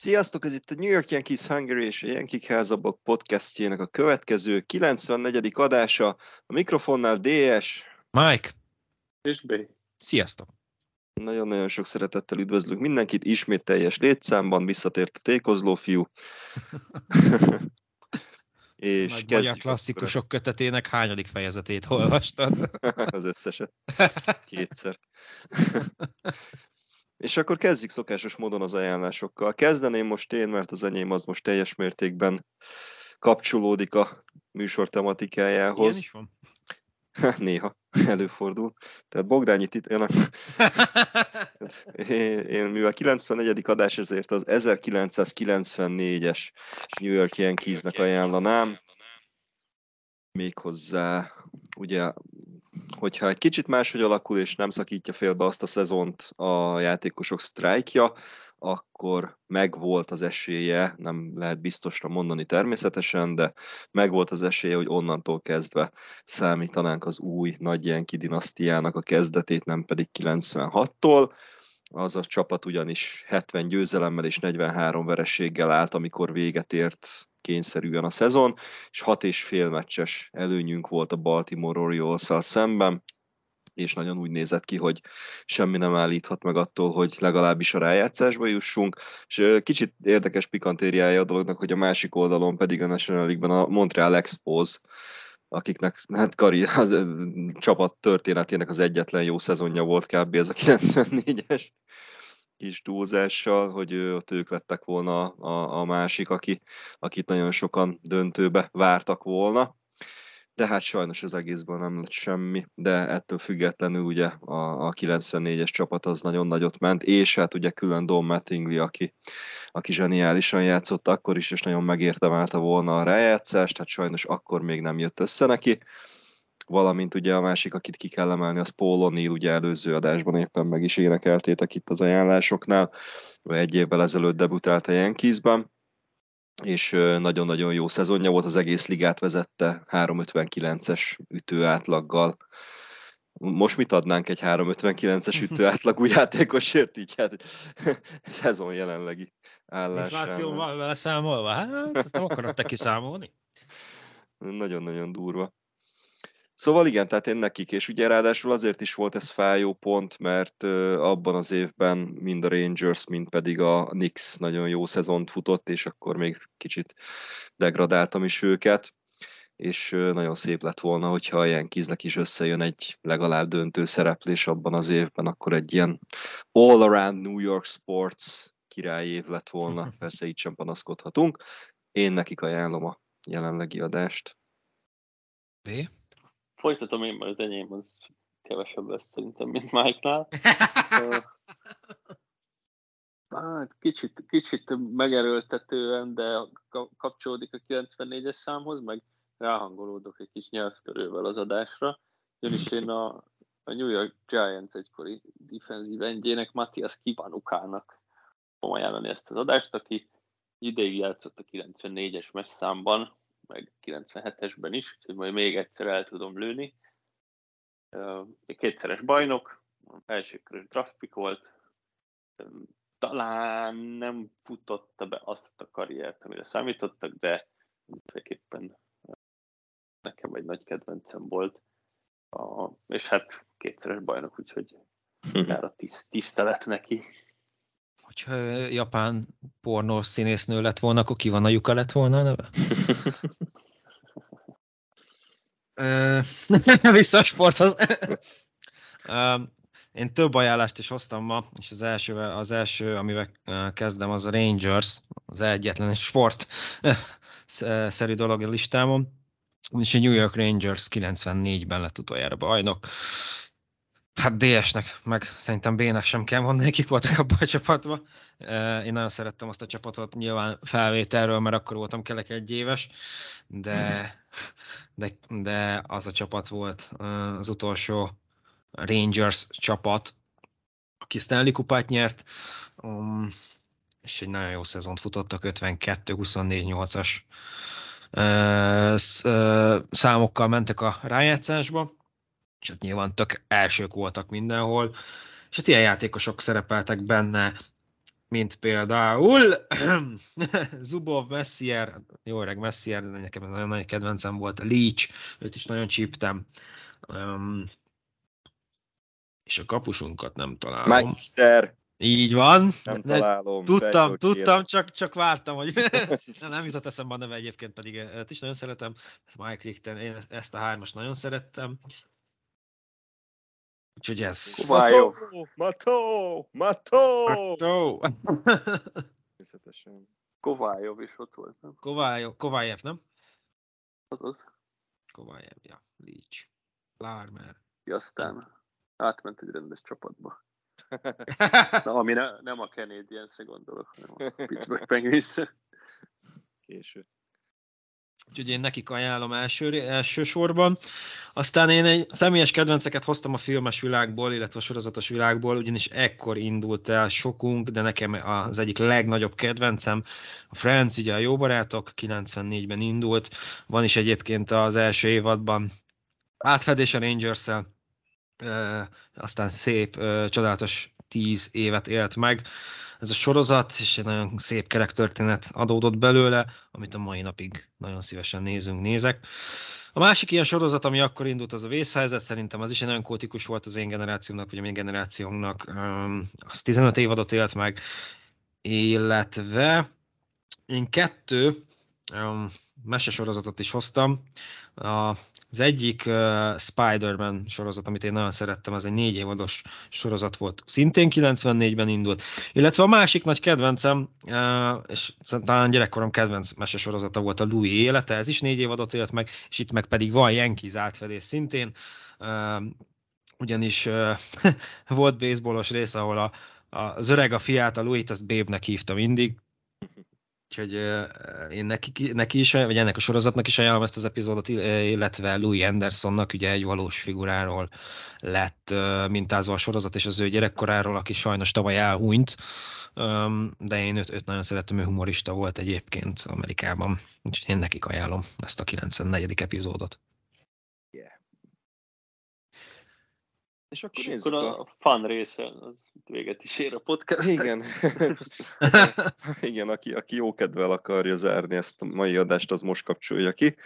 Sziasztok, ez itt a New York Yankees Hungary és a Yankee Házabok podcastjének a következő 94. adása. A mikrofonnál DS. Mike, És B. sziasztok! Nagyon-nagyon sok szeretettel üdvözlök mindenkit, ismét teljes létszámban visszatért a tékozló fiú. és Nagy magyar klasszikusok kötetének hányadik fejezetét olvastad? akkor az összeset. Kétszer. És akkor kezdjük szokásos módon az ajánlásokkal. Kezdeném most én, mert az enyém az most teljes mértékben kapcsolódik a műsor Ilyen tematikájához. is van. Néha előfordul. Tehát Bogdányi titjának, én, én mivel 94. adás, ezért az 1994-es New York Yankeesnek ajánlanám. Méghozzá, ugye, hogyha egy kicsit máshogy alakul, és nem szakítja félbe azt a szezont a játékosok sztrájkja, akkor megvolt az esélye, nem lehet biztosra mondani természetesen, de megvolt az esélye, hogy onnantól kezdve számítanánk az új nagy Yankee dinasztiának a kezdetét, nem pedig 96-tól. Az a csapat ugyanis 70 győzelemmel és 43 vereséggel állt, amikor véget ért kényszerűen a szezon, és hat és fél meccses előnyünk volt a Baltimore orioles szemben. és nagyon úgy nézett ki, hogy semmi nem állíthat meg attól, hogy legalábbis a rájátszásba jussunk, és kicsit érdekes pikantériája a dolognak, hogy a másik oldalon pedig a National League-ben a Montreal Expos, akiknek hát Kari az csapat történetének az egyetlen jó szezonja volt kb. ez a 94-es kis túlzással, hogy ott ők lettek volna a, a másik, aki, akit nagyon sokan döntőbe vártak volna de hát sajnos az egészből nem lett semmi, de ettől függetlenül ugye a, a 94-es csapat az nagyon nagyot ment, és hát ugye külön Don Mattingly, aki, aki zseniálisan játszott akkor is, és nagyon megérdemelte volna a rájátszást, hát sajnos akkor még nem jött össze neki, valamint ugye a másik, akit ki kell emelni, az Paul O'Neill, ugye előző adásban éppen meg is énekeltétek itt az ajánlásoknál, egy évvel ezelőtt debütált a Yankeesben, és nagyon-nagyon jó szezonja volt, az egész ligát vezette 359-es ütő átlaggal. Most mit adnánk egy 359-es ütő átlagú játékosért, így hát szezon jelenlegi állásán. Inflációval vele számolva? Hát nem akarod te kiszámolni? Nagyon-nagyon durva. Szóval igen, tehát én nekik, és ugye ráadásul azért is volt ez fájó pont, mert abban az évben mind a Rangers, mind pedig a Knicks nagyon jó szezont futott, és akkor még kicsit degradáltam is őket, és nagyon szép lett volna, hogyha a Yankeesnek is összejön egy legalább döntő szereplés abban az évben, akkor egy ilyen all-around New York sports király év lett volna, persze így sem panaszkodhatunk. Én nekik ajánlom a jelenlegi adást. B? Folytatom én, mert az enyém az kevesebb lesz szerintem, mint Mike-nál. Hát kicsit, kicsit megerőltetően, de kapcsolódik a 94-es számhoz, meg ráhangolódok egy kis nyelvtörővel az adásra. Ugyanis én a, a New York Giants egykori defensív endjének, Matthias Kibanukának fogom ajánlani ezt az adást, aki ideig játszott a 94-es messzámban, meg 97-esben is, úgyhogy majd még egyszer el tudom lőni. Kétszeres bajnok, első körös draft pick volt, talán nem futotta be azt a karriert, amire számítottak, de mindenképpen nekem egy nagy kedvencem volt. A, és hát kétszeres bajnok, úgyhogy jár a tisztelet neki. Hogyha japán pornó színésznő lett volna, akkor ki van a lyuka lett volna a neve? Vissza a sporthoz. Én több ajánlást is hoztam ma, és az első, az első amivel kezdem, az a Rangers, az egyetlen sport szerű dolog a listámon. És a New York Rangers 94-ben lett utoljára bajnok. Hát DS-nek, meg szerintem B-nek sem kell mondani, kik voltak abban a csapatban. Én nagyon szerettem azt a csapatot, nyilván felvételről, mert akkor voltam kelek egy éves, de, de, de az a csapat volt az utolsó Rangers csapat, aki Stanley kupát nyert, um, és egy nagyon jó szezont futottak, 52-24-8-as számokkal mentek a rájátszásba és hát nyilván tök elsők voltak mindenhol, és hát ilyen játékosok szerepeltek benne, mint például Zubov, Messier, jó öreg Messier, nekem nagyon nagy kedvencem volt, Leach, őt is nagyon csíptem. Um, és a kapusunkat nem találom. Magister. Így van. Nem találom. Tudtam, tudtam, csak, csak vártam, hogy nem, nem jutott eszembe a neve egyébként, pedig ezt is nagyon szeretem. Mike Richter, én ezt a hármas nagyon szerettem. Úgyhogy ez. Kovályov. Mató! Mató! Mató! Természetesen. Kovályov is ott volt, nem? Kovályov, Kovályov, nem? Azaz. Kovályov, ja. Leach. Larmer. Aztán átment egy rendes csapatba. Na, ami ne, nem a Canadiens-re gondolok, hanem a Pittsburgh Penguins-re. Késő. Úgyhogy én nekik ajánlom első, elsősorban. Aztán én egy személyes kedvenceket hoztam a filmes világból, illetve a sorozatos világból, ugyanis ekkor indult el sokunk, de nekem az egyik legnagyobb kedvencem, a Friends, ugye a Jó Barátok, 94-ben indult, van is egyébként az első évadban átfedés a Rangers-szel, aztán szép, csodálatos tíz évet élt meg ez a sorozat, és egy nagyon szép kerektörténet adódott belőle, amit a mai napig nagyon szívesen nézünk, nézek. A másik ilyen sorozat, ami akkor indult, az a vészhelyzet, szerintem az is egy nagyon kótikus volt az én generációmnak, vagy a mi generációnknak. Az 15 évadot élt meg, illetve én kettő um, mesesorozatot is hoztam. Az egyik uh, Spider-Man sorozat, amit én nagyon szerettem, az egy négy évados sorozat volt. Szintén 94-ben indult. Illetve a másik nagy kedvencem, uh, és talán gyerekkorom kedvenc mesesorozata volt a Louis élete, ez is négy évadot élt meg, és itt meg pedig van Yankees átfedés szintén. Uh, ugyanis uh, volt baseballos rész, ahol a, az öreg a fiát, a Louis-t, azt Babe-nek hívta mindig, Úgyhogy én neki, neki is, vagy ennek a sorozatnak is ajánlom ezt az epizódot, illetve Louis Andersonnak ugye egy valós figuráról lett mintázva a sorozat, és az ő gyerekkoráról, aki sajnos tavaly elhunyt, de én őt, őt nagyon szeretem, ő humorista volt egyébként Amerikában, úgyhogy én nekik ajánlom ezt a 94. epizódot. És akkor, és akkor a, a fun része az véget is ér a podcast. Igen. Igen, aki, aki jó kedvel akarja zárni ezt a mai adást, az most kapcsolja ki.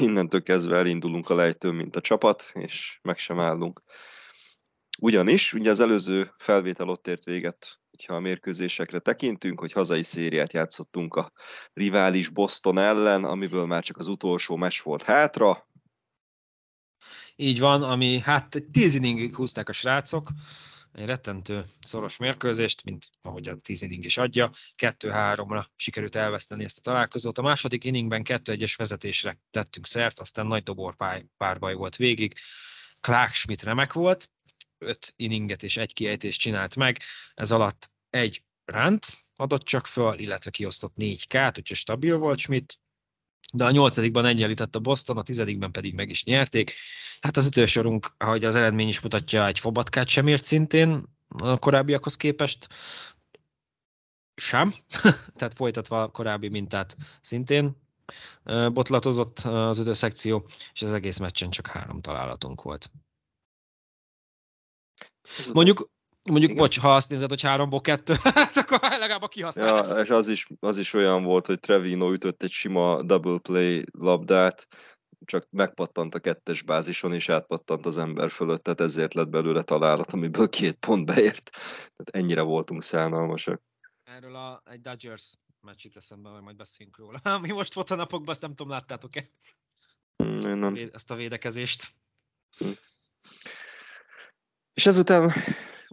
Innentől kezdve elindulunk a lejtőn, mint a csapat, és meg sem állunk. Ugyanis, ugye az előző felvétel ott ért véget, ha a mérkőzésekre tekintünk, hogy hazai szériát játszottunk a rivális Boston ellen, amiből már csak az utolsó meccs volt hátra, így van, ami hát tíz inningig húzták a srácok, egy rettentő szoros mérkőzést, mint ahogy a tíz inning is adja. Kettő-háromra sikerült elveszteni ezt a találkozót. A második inningben kettő-egyes vezetésre tettünk szert, aztán nagy dobor párbaj volt végig. Clark Schmidt remek volt, öt inninget és egy kiejtést csinált meg, ez alatt egy ránt adott csak föl, illetve kiosztott négy kát, úgyhogy stabil volt Schmidt, de a nyolcadikban egyenlített a Boston, a tizedikben pedig meg is nyerték. Hát az ütősorunk, ahogy az eredmény is mutatja, egy fobatkát sem ért szintén a korábbiakhoz képest. Sem. Tehát folytatva a korábbi mintát szintén botlatozott az ütőszekció, és az egész meccsen csak három találatunk volt. Mondjuk Mondjuk, Igen. bocs, ha azt nézed, hogy háromból kettő, hát akkor legalább kihasználás. Ja, és az is, az is olyan volt, hogy Trevino ütött egy sima double play labdát, csak megpattant a kettes bázison, és átpattant az ember fölött, tehát ezért lett belőle találat, amiből két pont beért. Tehát ennyire voltunk szánalmasak. Erről a, egy Dodgers meccs jut eszembe, hogy majd beszélünk róla. Mi most volt a napokban, azt nem tudom, láttátok-e? Mm, ezt, nem. A véde, ezt a védekezést. Mm. És ezután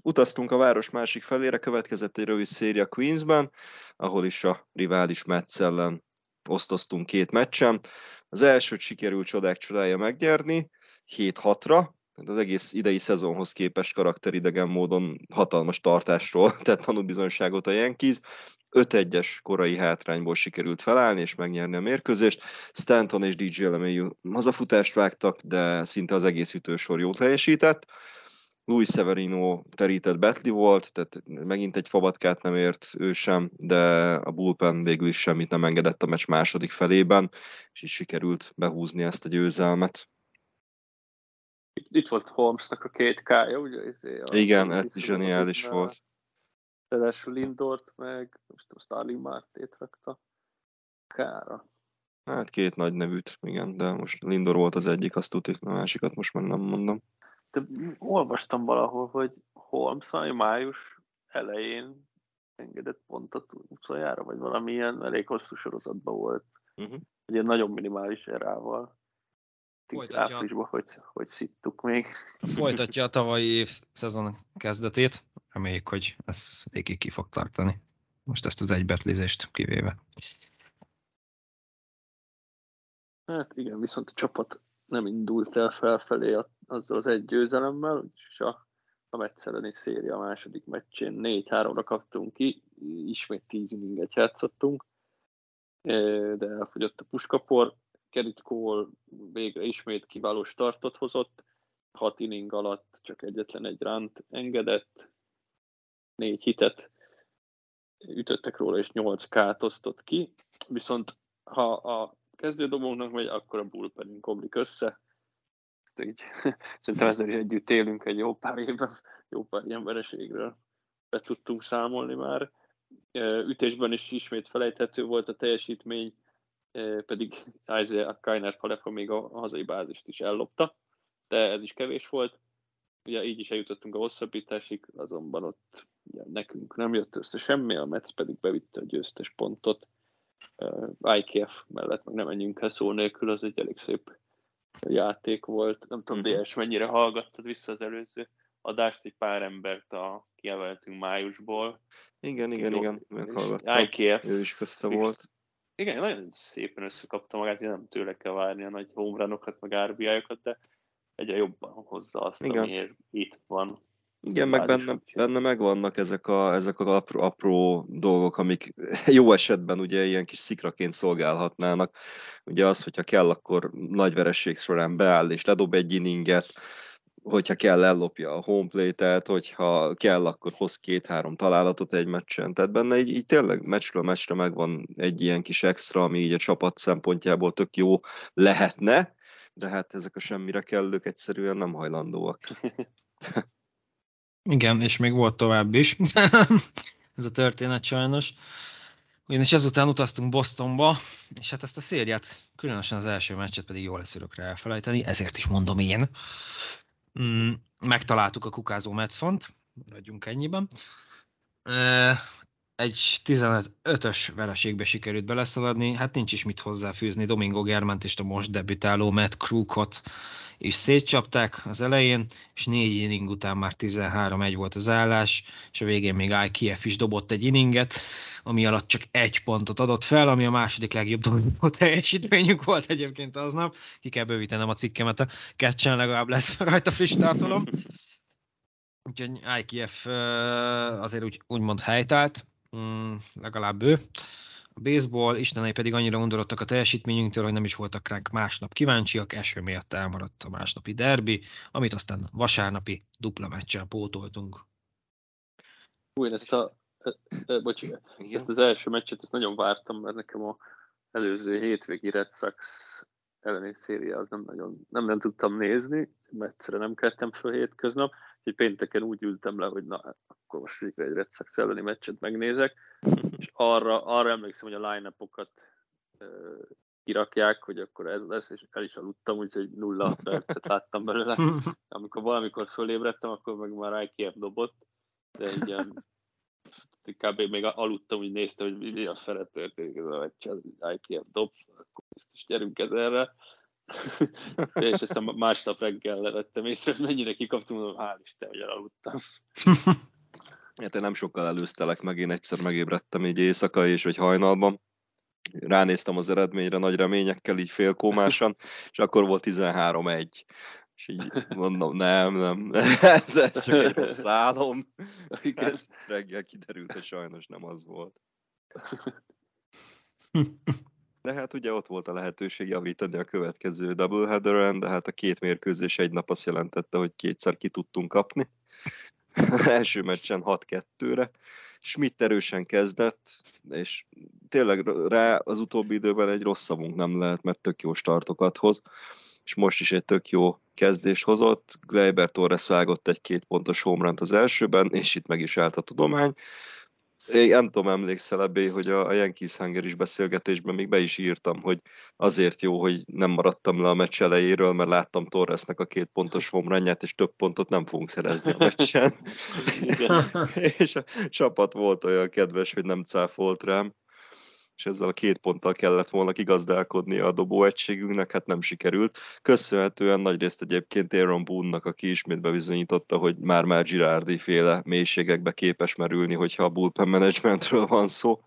Utaztunk a város másik felére, következett egy rövid széria Queensben, ahol is a rivális Metsz ellen osztoztunk két meccsen. Az elsőt sikerült csodák csodája megnyerni, 7-6-ra, az egész idei szezonhoz képest karakteridegen módon hatalmas tartásról tett tanúbizonyságot a Yankees. 5-1-es korai hátrányból sikerült felállni és megnyerni a mérkőzést. Stanton és DJ LeMayu hazafutást vágtak, de szinte az egész ütősor jól teljesített. Luis Severino terített betli volt, tehát megint egy fabatkát nem ért ő sem, de a bullpen végül is semmit nem engedett a meccs második felében, és így sikerült behúzni ezt a győzelmet. Itt volt Holmesnak a két kája, ugye? Izé, a Igen, ez is zseniális volt. Ráadásul Lindort meg, most a Starling Mártét rakta kára. Hát két nagy nevűt, igen, de most Lindor volt az egyik, azt tudjuk, a másikat most már nem mondom de olvastam valahol, hogy Holmes valami május elején engedett pontot utoljára, vagy valamilyen elég hosszú sorozatban volt. Uh-huh. Ugye nagyon minimális erával. Folytatja. Áprilisban, hogy, hogy szittuk még. Folytatja a tavalyi év szezon kezdetét. Reméljük, hogy ez végig ki fog tartani. Most ezt az egybetlizést kivéve. Hát igen, viszont a csapat nem indult el felfelé azzal az egy győzelemmel, és a, a Metszeleni széria második meccsén 4-3-ra kaptunk ki, ismét 10 inninget játszottunk, de elfogyott a puskapor, Kerit Cole végre ismét kiváló startot hozott, 6 inning alatt csak egyetlen egy ránt engedett, négy hitet ütöttek róla, és 8 kát osztott ki, viszont ha a kezdődobónknak megy, akkor a bullpenünk omlik össze. Így, szerintem ezzel is együtt élünk egy jó pár évben, jó pár ilyen vereségről be tudtunk számolni már. Ütésben is ismét felejthető volt a teljesítmény, pedig Isaiah Kainer Falefa még a hazai bázist is ellopta, de ez is kevés volt. Ugye így is eljutottunk a hosszabbításig, azonban ott ugye, nekünk nem jött össze semmi, a Metsz pedig bevitte a győztes pontot. IKF mellett meg nem menjünk el szó nélkül, az egy elég szép játék volt. Nem tudom, uh-huh. DS, mennyire hallgattad vissza az előző adást, egy pár embert a kiemeltünk májusból. Igen, igen, igen, meghallgattam. IKF. Ő is közte volt. Igen, nagyon szépen összekapta magát, nem tőle kell várni a nagy homeranokat, meg RBI-okat, de egyre jobban hozza azt, Igen. amiért itt van. Igen, meg benne, benne megvannak ezek a, ezek a apró, apró dolgok, amik jó esetben ugye ilyen kis szikraként szolgálhatnának. Ugye az, hogyha kell, akkor nagy vereség során beáll és ledob egy inninget, hogyha kell, ellopja a homeplate-et, hogyha kell, akkor hoz két-három találatot egy meccsen. Tehát benne így, így tényleg meccsről meccsre megvan egy ilyen kis extra, ami így a csapat szempontjából tök jó lehetne, de hát ezek a semmire kellők egyszerűen nem hajlandóak. Igen, és még volt tovább is. Ez a történet sajnos. Ugyanis ezután utaztunk Bostonba, és hát ezt a szériát, különösen az első meccset pedig jól lesz örökre elfelejteni, ezért is mondom én. Mm, megtaláltuk a kukázó Metszfont, maradjunk ennyiben egy 15-ös vereségbe sikerült beleszaladni, hát nincs is mit hozzáfűzni, Domingo Germant és a most debütáló Matt Crookot is szétcsapták az elején, és négy inning után már 13-1 volt az állás, és a végén még IKF is dobott egy inninget, ami alatt csak egy pontot adott fel, ami a második legjobb dobó teljesítményünk volt egyébként aznap. Ki kell bővítenem a cikkemet, a catchen legalább lesz rajta friss tartalom. Úgyhogy IKF azért úgy, úgymond helytált, mm, legalább ő. A baseball istenei pedig annyira undorodtak a teljesítményünktől, hogy nem is voltak ránk másnap kíváncsiak, eső miatt elmaradt a másnapi derbi, amit aztán vasárnapi dupla meccsel pótoltunk. Új, ezt a e, e, bocs, ezt az első meccset ezt nagyon vártam, mert nekem a előző hétvégi Red Sox elleni széria az nem nagyon, nem, nem tudtam nézni, mert egyszerűen nem kettem fel hétköznap, úgyhogy pénteken úgy ültem le, hogy na, akkor most végre egy Red Sox elleni meccset megnézek, és arra, arra emlékszem, hogy a line kirakják, hogy akkor ez lesz, és el is aludtam, úgyhogy nulla percet láttam belőle. Amikor valamikor fölébredtem, akkor meg már IKF dobott, de ilyen, kb. még aludtam, úgy néztem, hogy mi a fele történik ez a meccs, az IKF dob, akkor biztos gyerünk ezerre. És aztán másnap reggel levettem észre, hogy mennyire kikaptam, mondom, hál' Isten, hogy elaludtam. Hát én nem sokkal előztelek meg, én egyszer megébredtem így éjszaka és vagy hajnalban. Ránéztem az eredményre nagy reményekkel, így félkómásan, és akkor volt 13-1. És így mondom, nem, nem, ez, ez csak egy rossz álom. Hát, reggel kiderült, hogy sajnos nem az volt. De hát ugye ott volt a lehetőség javítani a következő doubleheaderen, de hát a két mérkőzés egy nap azt jelentette, hogy kétszer ki tudtunk kapni. első meccsen 6-2-re. Schmidt erősen kezdett, és tényleg rá az utóbbi időben egy rossz szavunk nem lehet, mert tök jó startokat hoz, és most is egy tök jó kezdést hozott. Gleiber Torres vágott egy két pontos homerant az elsőben, és itt meg is állt a tudomány. Én nem tudom, emlékszel ebbé, hogy a, a Yankees is beszélgetésben még be is írtam, hogy azért jó, hogy nem maradtam le a meccs elejéről, mert láttam Torresnek a két pontos homranyát, és több pontot nem fogunk szerezni a meccsen. és a csapat volt olyan kedves, hogy nem cáfolt rám és ezzel a két ponttal kellett volna kigazdálkodni a dobó egységünknek, hát nem sikerült. Köszönhetően nagyrészt egyébként Aaron Boone-nak, aki ismét bebizonyította, hogy már-már Girardi féle mélységekbe képes merülni, hogyha a bullpen managementről van szó.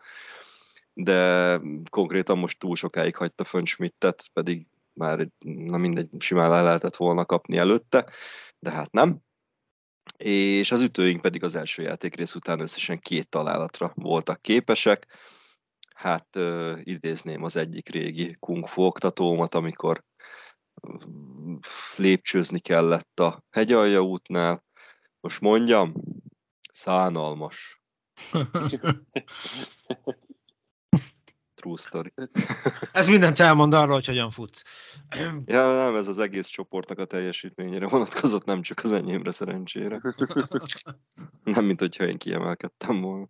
De konkrétan most túl sokáig hagyta fönn Schmidtet, pedig már na mindegy, simán le lehetett volna kapni előtte, de hát nem. És az ütőink pedig az első játékrész után összesen két találatra voltak képesek hát uh, idézném az egyik régi kung fu oktatómat, amikor lépcsőzni kellett a hegyalja útnál. Most mondjam, szánalmas. True story. Ez mindent elmond arról, hogy hogyan futsz. Ja, nem, ez az egész csoportnak a teljesítményére vonatkozott, nem csak az enyémre szerencsére. Nem, mint hogyha én kiemelkedtem volna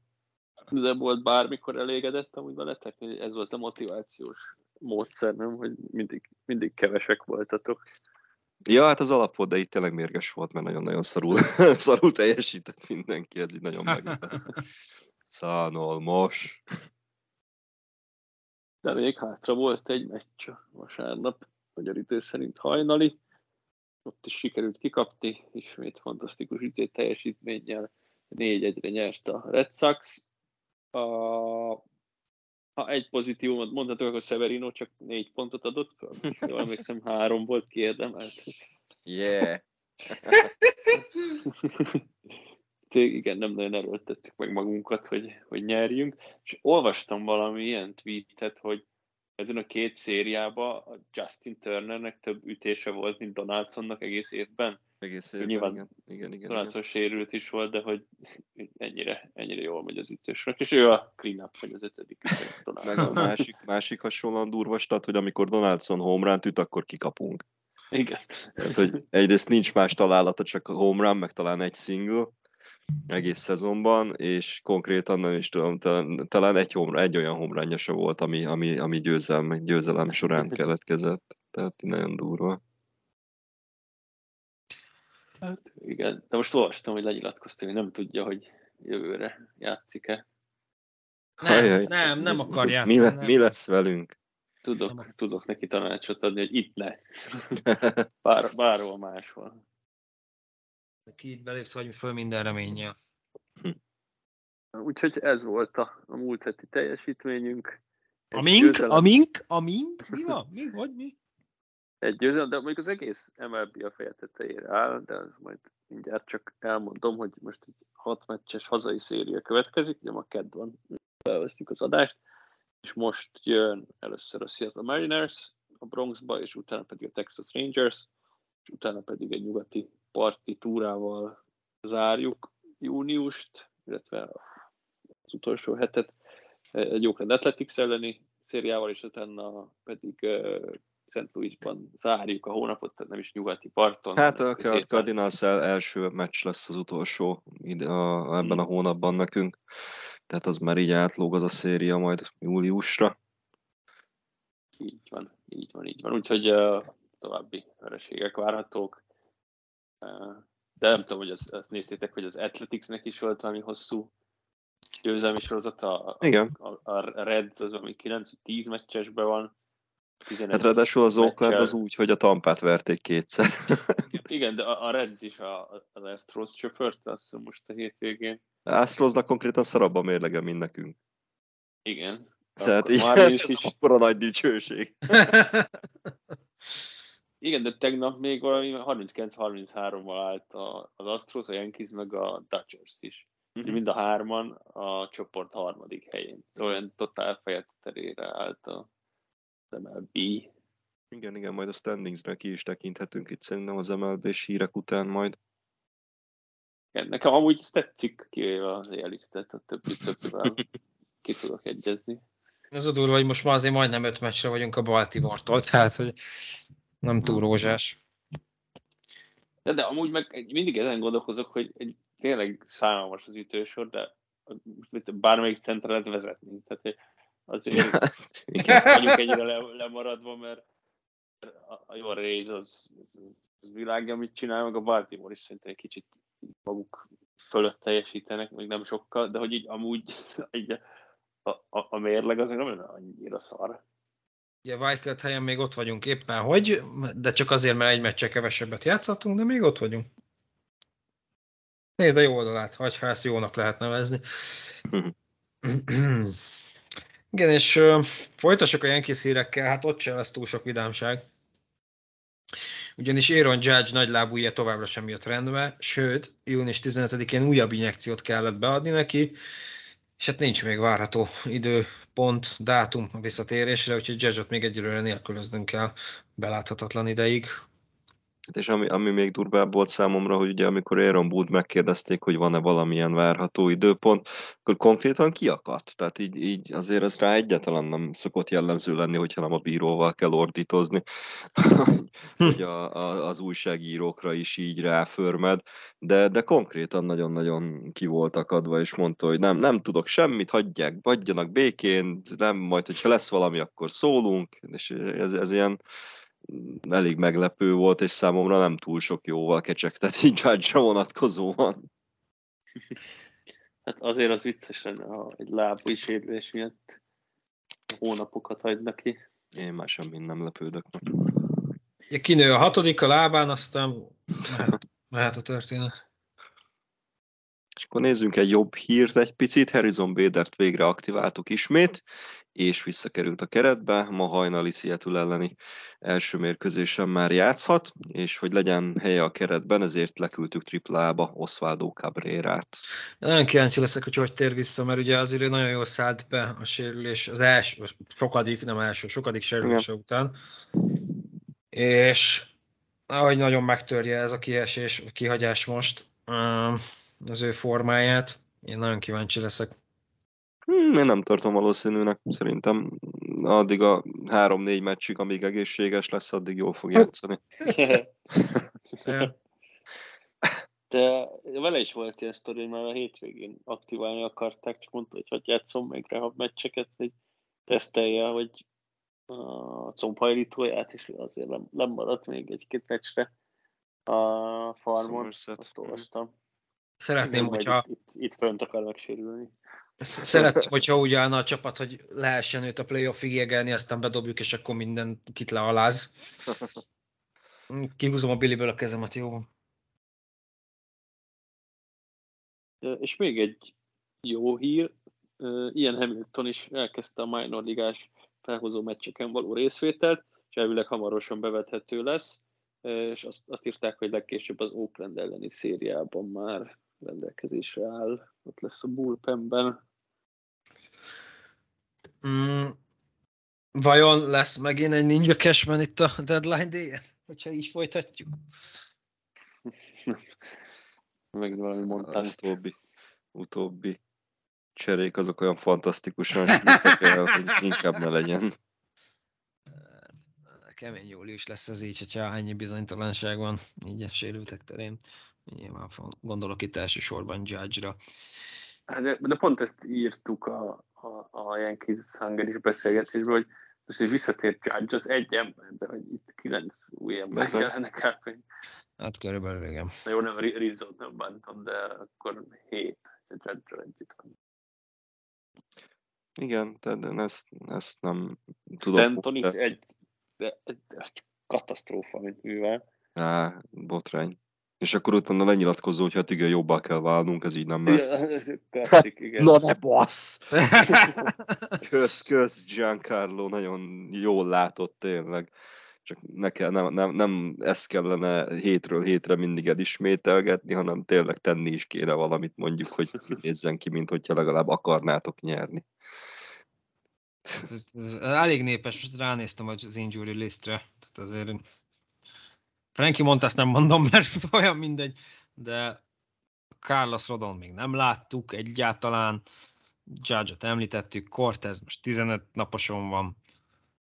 de volt bármikor elégedett amúgy veletek? Ez volt a motivációs módszer, nem? Hogy mindig, mindig kevesek voltatok. Ja, hát az alap volt, de itt tényleg mérges volt, mert nagyon-nagyon szarul, szarul teljesített mindenki, ez így nagyon meglepett. Szánolmos. De még hátra volt egy meccs vasárnap, magyar idő szerint hajnali. Ott is sikerült kikapni, ismét fantasztikus ütét teljesítménnyel. 4-1-re nyert a Red Sox. A, ha egy pozitívumot mondhatok, akkor Severino csak négy pontot adott föl. Jól emlékszem, három volt kiérdemelt. Yeah. igen, nem nagyon erőltettük meg magunkat, hogy, hogy nyerjünk. És olvastam valami ilyen tweetet, hogy ezen a két szériában a Justin Turnernek több ütése volt, mint Donaldsonnak egész évben. Egész évben, Nyilván igen. igen, igen, igen. sérült is volt, de hogy ennyire, ennyire jól megy az ütősnek, és ő a clean-up, vagy az ötödik ütős Meg a másik, másik hasonlóan durva stat, hogy amikor Donaldson home run üt, akkor kikapunk. Igen. Tehát, hogy egyrészt nincs más találata, csak a home run, meg talán egy single egész szezonban, és konkrétan nem is tudom, talán, talán egy, home, egy olyan home runja se volt, ami, ami, ami győzelem, győzelem során keletkezett. Tehát nagyon durva. Hát, igen, de most olvastam, hogy lenyilatkoztam, hogy nem tudja, hogy jövőre játszik-e. Ajaj. Nem, nem, nem akar Mi, játszani. le, nem. mi lesz velünk? Tudok, tudok neki tanácsot adni, hogy itt ne. Bár, bárhol máshol. Ki itt belépsz, vagy föl minden reménnyel. Úgyhogy ez volt a, a múlt heti teljesítményünk. Egy Amink, győzelem- amink, amink, mi van? Mi, hogy mi? Egy győzelem, de mondjuk az egész MLB a feje tetejére áll, de az majd mindjárt csak elmondom, hogy most egy hat meccses hazai széria következik, ugye ma kedd van, felvesztjük az adást, és most jön először a Seattle Mariners a Bronxba, és utána pedig a Texas Rangers, és utána pedig egy nyugati parti túrával zárjuk júniust, illetve az utolsó hetet. Egy Oakland Athletics elleni szériával, és utána pedig St. Louisban zárjuk a hónapot, tehát nem is nyugati parton. Hát a. Cardinals el- első meccs lesz az utolsó ide a, ebben a hónapban nekünk. Tehát az már így átlóg az a széria majd júliusra. Így van, így van, így van. Úgyhogy uh, további vereségek várhatók. Uh, de nem tudom, hogy azt, azt néztétek, hogy az Athleticsnek is volt valami hosszú győzelmi sorozata. A, Igen. a, a Reds az valami 9-10 meccsesben van. 11 Hát ráadásul az Oakland az úgy, hogy a Tampát verték kétszer. Igen, de a, a Reds is a, az Astros csöpört, azt most a hétvégén. Astrosnak konkrétan szarabb a mérlege, mint nekünk. Igen. Tehát így, ez is. akkora nagy dicsőség. Igen, de tegnap még valami 39-33-mal állt az Astros, a Yankees meg a Dodgers is. Mhm. Uh-huh. Mind a hárman a csoport harmadik helyén. Olyan totál fejeterére állt a MLB. Igen, igen, majd a standingsre ki is tekinthetünk itt szerintem az MLB-s hírek után majd. Igen, nekem amúgy tetszik, kivéve az élisztet, a többi többivel ki tudok egyezni. Az a durva, hogy most már azért majdnem öt meccsre vagyunk a Baltimore-tól, tehát hogy nem túl rózsás. De, de amúgy meg mindig ezen gondolkozok, hogy egy tényleg szánalmas az ütősor, de bármelyik centre lehet vezetni. Tehát azért vagyunk ennyire le, lemaradva, mert a, jó Rays az, az világ, amit csinál, meg a Baltimore is szerintem egy kicsit maguk fölött teljesítenek, még nem sokkal, de hogy így amúgy így a, a, a mérleg az nem lenne annyira szar. Ugye Wildcard helyen még ott vagyunk éppen, hogy, de csak azért, mert egy meccse kevesebbet játszottunk, de még ott vagyunk. Nézd a jó oldalát, vagy ha ezt jónak lehet nevezni. Igen, és uh, folytassuk a Yankees hírekkel, hát ott sem lesz túl sok vidámság. Ugyanis Aaron Judge nagylábúja továbbra sem jött rendbe, sőt, június 15-én újabb injekciót kellett beadni neki, és hát nincs még várható időpont, dátum a visszatérésre, úgyhogy Judge-ot még egyelőre nélkülöznünk kell beláthatatlan ideig. Hát és ami, ami még durvább volt számomra, hogy ugye amikor Aaron Wood megkérdezték, hogy van-e valamilyen várható időpont, akkor konkrétan kiakadt. Tehát így, így azért ez rá egyáltalán nem szokott jellemző lenni, hogyha nem a bíróval kell ordítozni, hogy a, a, az újságírókra is így ráförmed, de, de konkrétan nagyon-nagyon ki volt akadva, és mondta, hogy nem, nem tudok semmit, hagyják, hagyjanak békén, nem, majd hogyha lesz valami, akkor szólunk, és ez, ez ilyen elég meglepő volt, és számomra nem túl sok jóval kecsegtet így Judge-ra vonatkozóan. Hát azért az vicces lenne, ha egy lábúj sérülés miatt hónapokat hagynak ki. Én már semmi nem lepődök meg. Ja, kinő a hatodik a lábán, aztán mehet, mehet a történet. És akkor nézzünk egy jobb hírt egy picit. Harrison Bédert végre aktiváltuk ismét, és visszakerült a keretbe. Ma hajnali Seattle elleni első mérkőzésen már játszhat, és hogy legyen helye a keretben, ezért leküldtük triplába Osvaldo Cabrera-t. Nagyon kíváncsi leszek, hogy hogy tér vissza, mert ugye azért nagyon jól szállt be a sérülés, az első, sokadik, nem első, sokadik sérülése Igen. után. És ahogy nagyon megtörje ez a kiesés, kihagyás most az ő formáját, én nagyon kíváncsi leszek. Hmm, én nem tartom valószínűnek. Szerintem addig a három-négy meccsig, amíg egészséges lesz, addig jól fog játszani. De vele is volt ilyen sztori, hogy már a hétvégén aktiválni akarták, csak mondta, hogy hogy játszom még rehab meccseket, hogy tesztelje, hogy a combhajlítóját, és azért nem, nem maradt még egy-két meccsre a farmon. Azt olvastam. Szeretném, Igen, hogyha... Itt, itt fönt akar megsérülni. Szeretném, hogyha úgy állna a csapat, hogy lehessen őt a playoffig égelni, aztán bedobjuk, és akkor minden kit lealáz. Kihúzom a Billyből a kezemet, jó? És még egy jó hír, ilyen Hamilton is elkezdte a minor ligás felhozó meccseken való részvételt, és elvileg hamarosan bevethető lesz, és azt, azt írták, hogy legkésőbb az Oakland elleni szériában már rendelkezésre áll, ott lesz a bullpenben. Mm, vajon lesz megint egy Ninja Cashman itt a deadline day hogyha így folytatjuk? Meg valami mondtál. Utóbbi, utóbbi cserék azok olyan fantasztikusan sültek el, hogy inkább ne legyen. Kemény július lesz ez így, hogyha ennyi bizonytalanság van így a sérültek terén. Nyilván gondolok itt elsősorban Judge-ra. Hát de, de pont ezt írtuk a, a, a Yankees Hungary beszélgetésből, hogy most is visszatért Judge az egy ember, de hogy itt kilenc új ember kellene kb. Hát körülbelül igen. Na jó, nem Rizzo nem bántam, de akkor hét judge együtt van. Igen, de ezt, ezt nem tudom. Stanton is egy, de, egy, egy katasztrófa, mint művel. Á, botrány. És akkor utána lenyilatkozó, hogy hát igen, jobbá kell válnunk, ez így nem megy. Ja, igen. Na ne bassz! kösz, kösz, Giancarlo, nagyon jól látott tényleg. Csak ne kell, nem, nem, nem ezt kellene hétről hétre mindig elismételgetni, hanem tényleg tenni is kéne valamit mondjuk, hogy nézzen ki, mint hogyha legalább akarnátok nyerni. Elég népes, most ránéztem az injury listre, tehát azért Frankie mondta, nem mondom, mert olyan mindegy, de Carlos Rodon még nem láttuk egyáltalán, Judge-ot említettük, Cortez most 15 naposon van,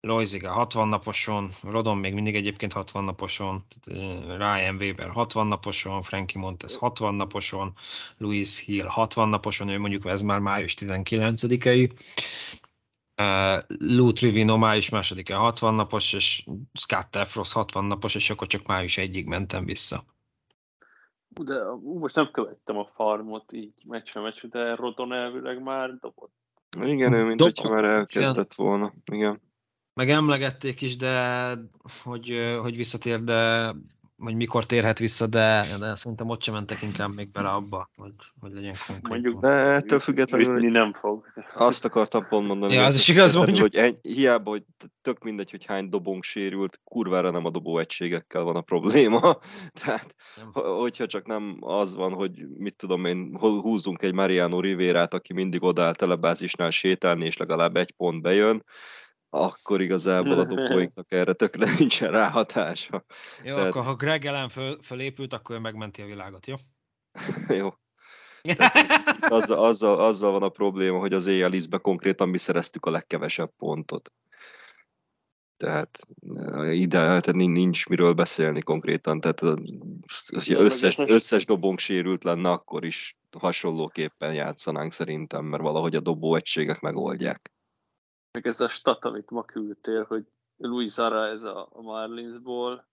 Loiziga 60 naposon, Rodon még mindig egyébként 60 naposon, Ryan Weber 60 naposon, Frankie Montes 60 naposon, Louis Hill 60 naposon, ő mondjuk ez már május 19-ei, Lou Trivino május másodikán 60 napos, és Scott Efros 60 napos, és akkor csak május egyig mentem vissza. De most nem követtem a farmot így meccsre meccsre, de Rodon elvileg már dobott. Igen, ő mint hogyha már elkezdett igen. volna. Igen. Meg emlegették is, de hogy, hogy visszatér, de hogy mikor térhet vissza, de, de szerintem ott sem mentek inkább még bele abba, hogy, hogy legyen konkrét. Mondjuk, de ettől függetlenül hogy nem fog. Azt akartam pont mondani, ja, az is igaz, mondjuk. hogy eny, hiába, hogy tök mindegy, hogy hány dobónk sérült, kurvára nem a dobó egységekkel van a probléma. Tehát, hogyha csak nem az van, hogy mit tudom én, húzunk egy Mariano Rivérát, aki mindig odáll telebázisnál sétálni, és legalább egy pont bejön, akkor igazából a dobóiknak erre tökre nincsen ráhatása. Jó, Tehát... akkor ha Greg ellen föl, fölépült, akkor ő megmenti a világot, jó? jó. azzal, azzal, azzal van a probléma, hogy az éjjel konkrétan mi szereztük a legkevesebb pontot. Tehát ide tehát nincs miről beszélni konkrétan, tehát az összes, összes dobónk sérült lenne, akkor is hasonlóképpen játszanánk szerintem, mert valahogy a dobó egységek megoldják. Meg ez a stat, amit ma küldtél, hogy Luis Zara ez a Marlinsból,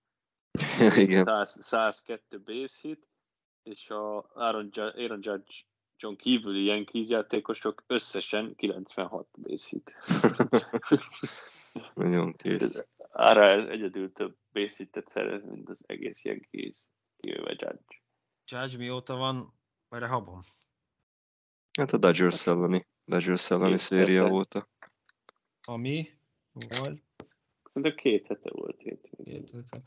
Igen. 100, 102 base hit, és a Aaron, Aaron Judge John kívüli Yankees játékosok összesen 96 base hit. Nagyon kész. Arra egyedül több base hitet szerez, mint az egész Yankees, kivéve Judge. Judge mióta van erre habom? Hát a Dodgers elleni, Dodgers elleni széria óta. Ami volt? De két hete volt. Két hete.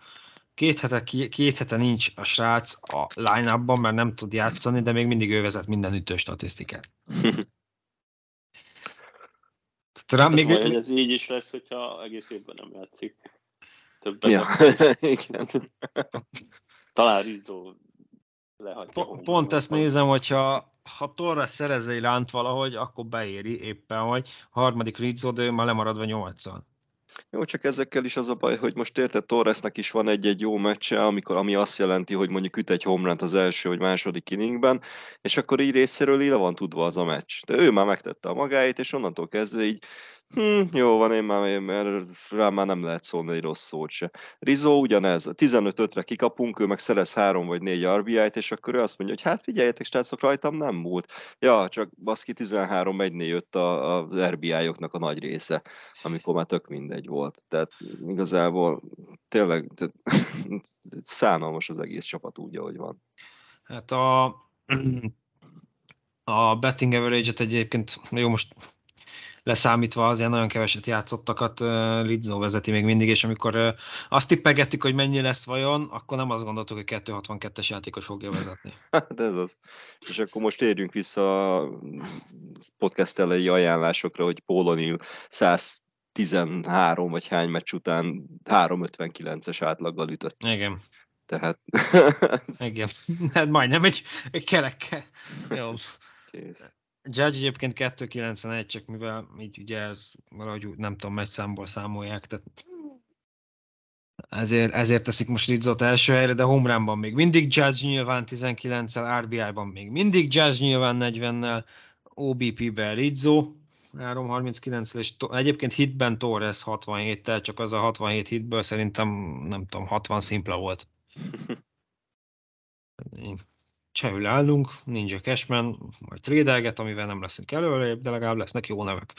Két hete, két hete nincs a srác a line mert nem tud játszani, de még mindig ő vezet minden ütő statisztikát. Rám még... Majd, ez így is lesz, hogyha egész évben nem játszik. Többet. Ja, igen. Talán Rizzo lehagyja. Po- pont ezt nézem, hogyha ha Torres szerez egy lánt valahogy, akkor beéri éppen, hogy harmadik Rizzo, de ő már lemaradva nyolccal. Jó, csak ezekkel is az a baj, hogy most érted, Torresnek is van egy-egy jó meccse, amikor, ami azt jelenti, hogy mondjuk üt egy homránt az első vagy második inningben, és akkor így részéről így le van tudva az a meccs. De ő már megtette a magáit, és onnantól kezdve így Hm, jó van, én már, mert rá már nem lehet szólni egy rossz szót se. Rizzo ugyanez, 15-5-re kikapunk, ő meg szerez 3 vagy 4 RBI-t, és akkor ő azt mondja, hogy hát figyeljetek, srácok, rajtam nem múlt. Ja, csak baszki 13 1 jött a, a RBI-oknak a nagy része, amikor már tök mindegy volt. Tehát igazából tényleg tehát, szánalmas az egész csapat úgy, ahogy van. Hát a, a betting average-et egyébként, jó most leszámítva az ilyen nagyon keveset játszottakat Lidzó vezeti még mindig, és amikor azt tippegettük, hogy mennyi lesz vajon, akkor nem azt gondoltuk, hogy 262-es játékos fogja vezetni. Hát ez az. És akkor most érjünk vissza a podcast elejé ajánlásokra, hogy Pólonil 113 vagy hány meccs után 359-es átlaggal ütött. Igen. Tehát... Igen, hát majdnem egy, egy kerekkel. Jó. Kész. Judge egyébként 291, csak mivel így ugye ez valahogy nem tudom, megy számból számolják, tehát ezért, ezért teszik most Rizzot első helyre, de homerunban még mindig Judge nyilván 19-el, RBI-ban még mindig Judge nyilván 40-nel, OBP-ben Rizzo 339 és to- egyébként hitben Torres 67-tel, csak az a 67 hitből szerintem nem tudom, 60 szimpla volt. csehül állunk, Ninja Cashman, majd trédelget, amivel nem leszünk előrébb, de legalább lesznek jó nevek.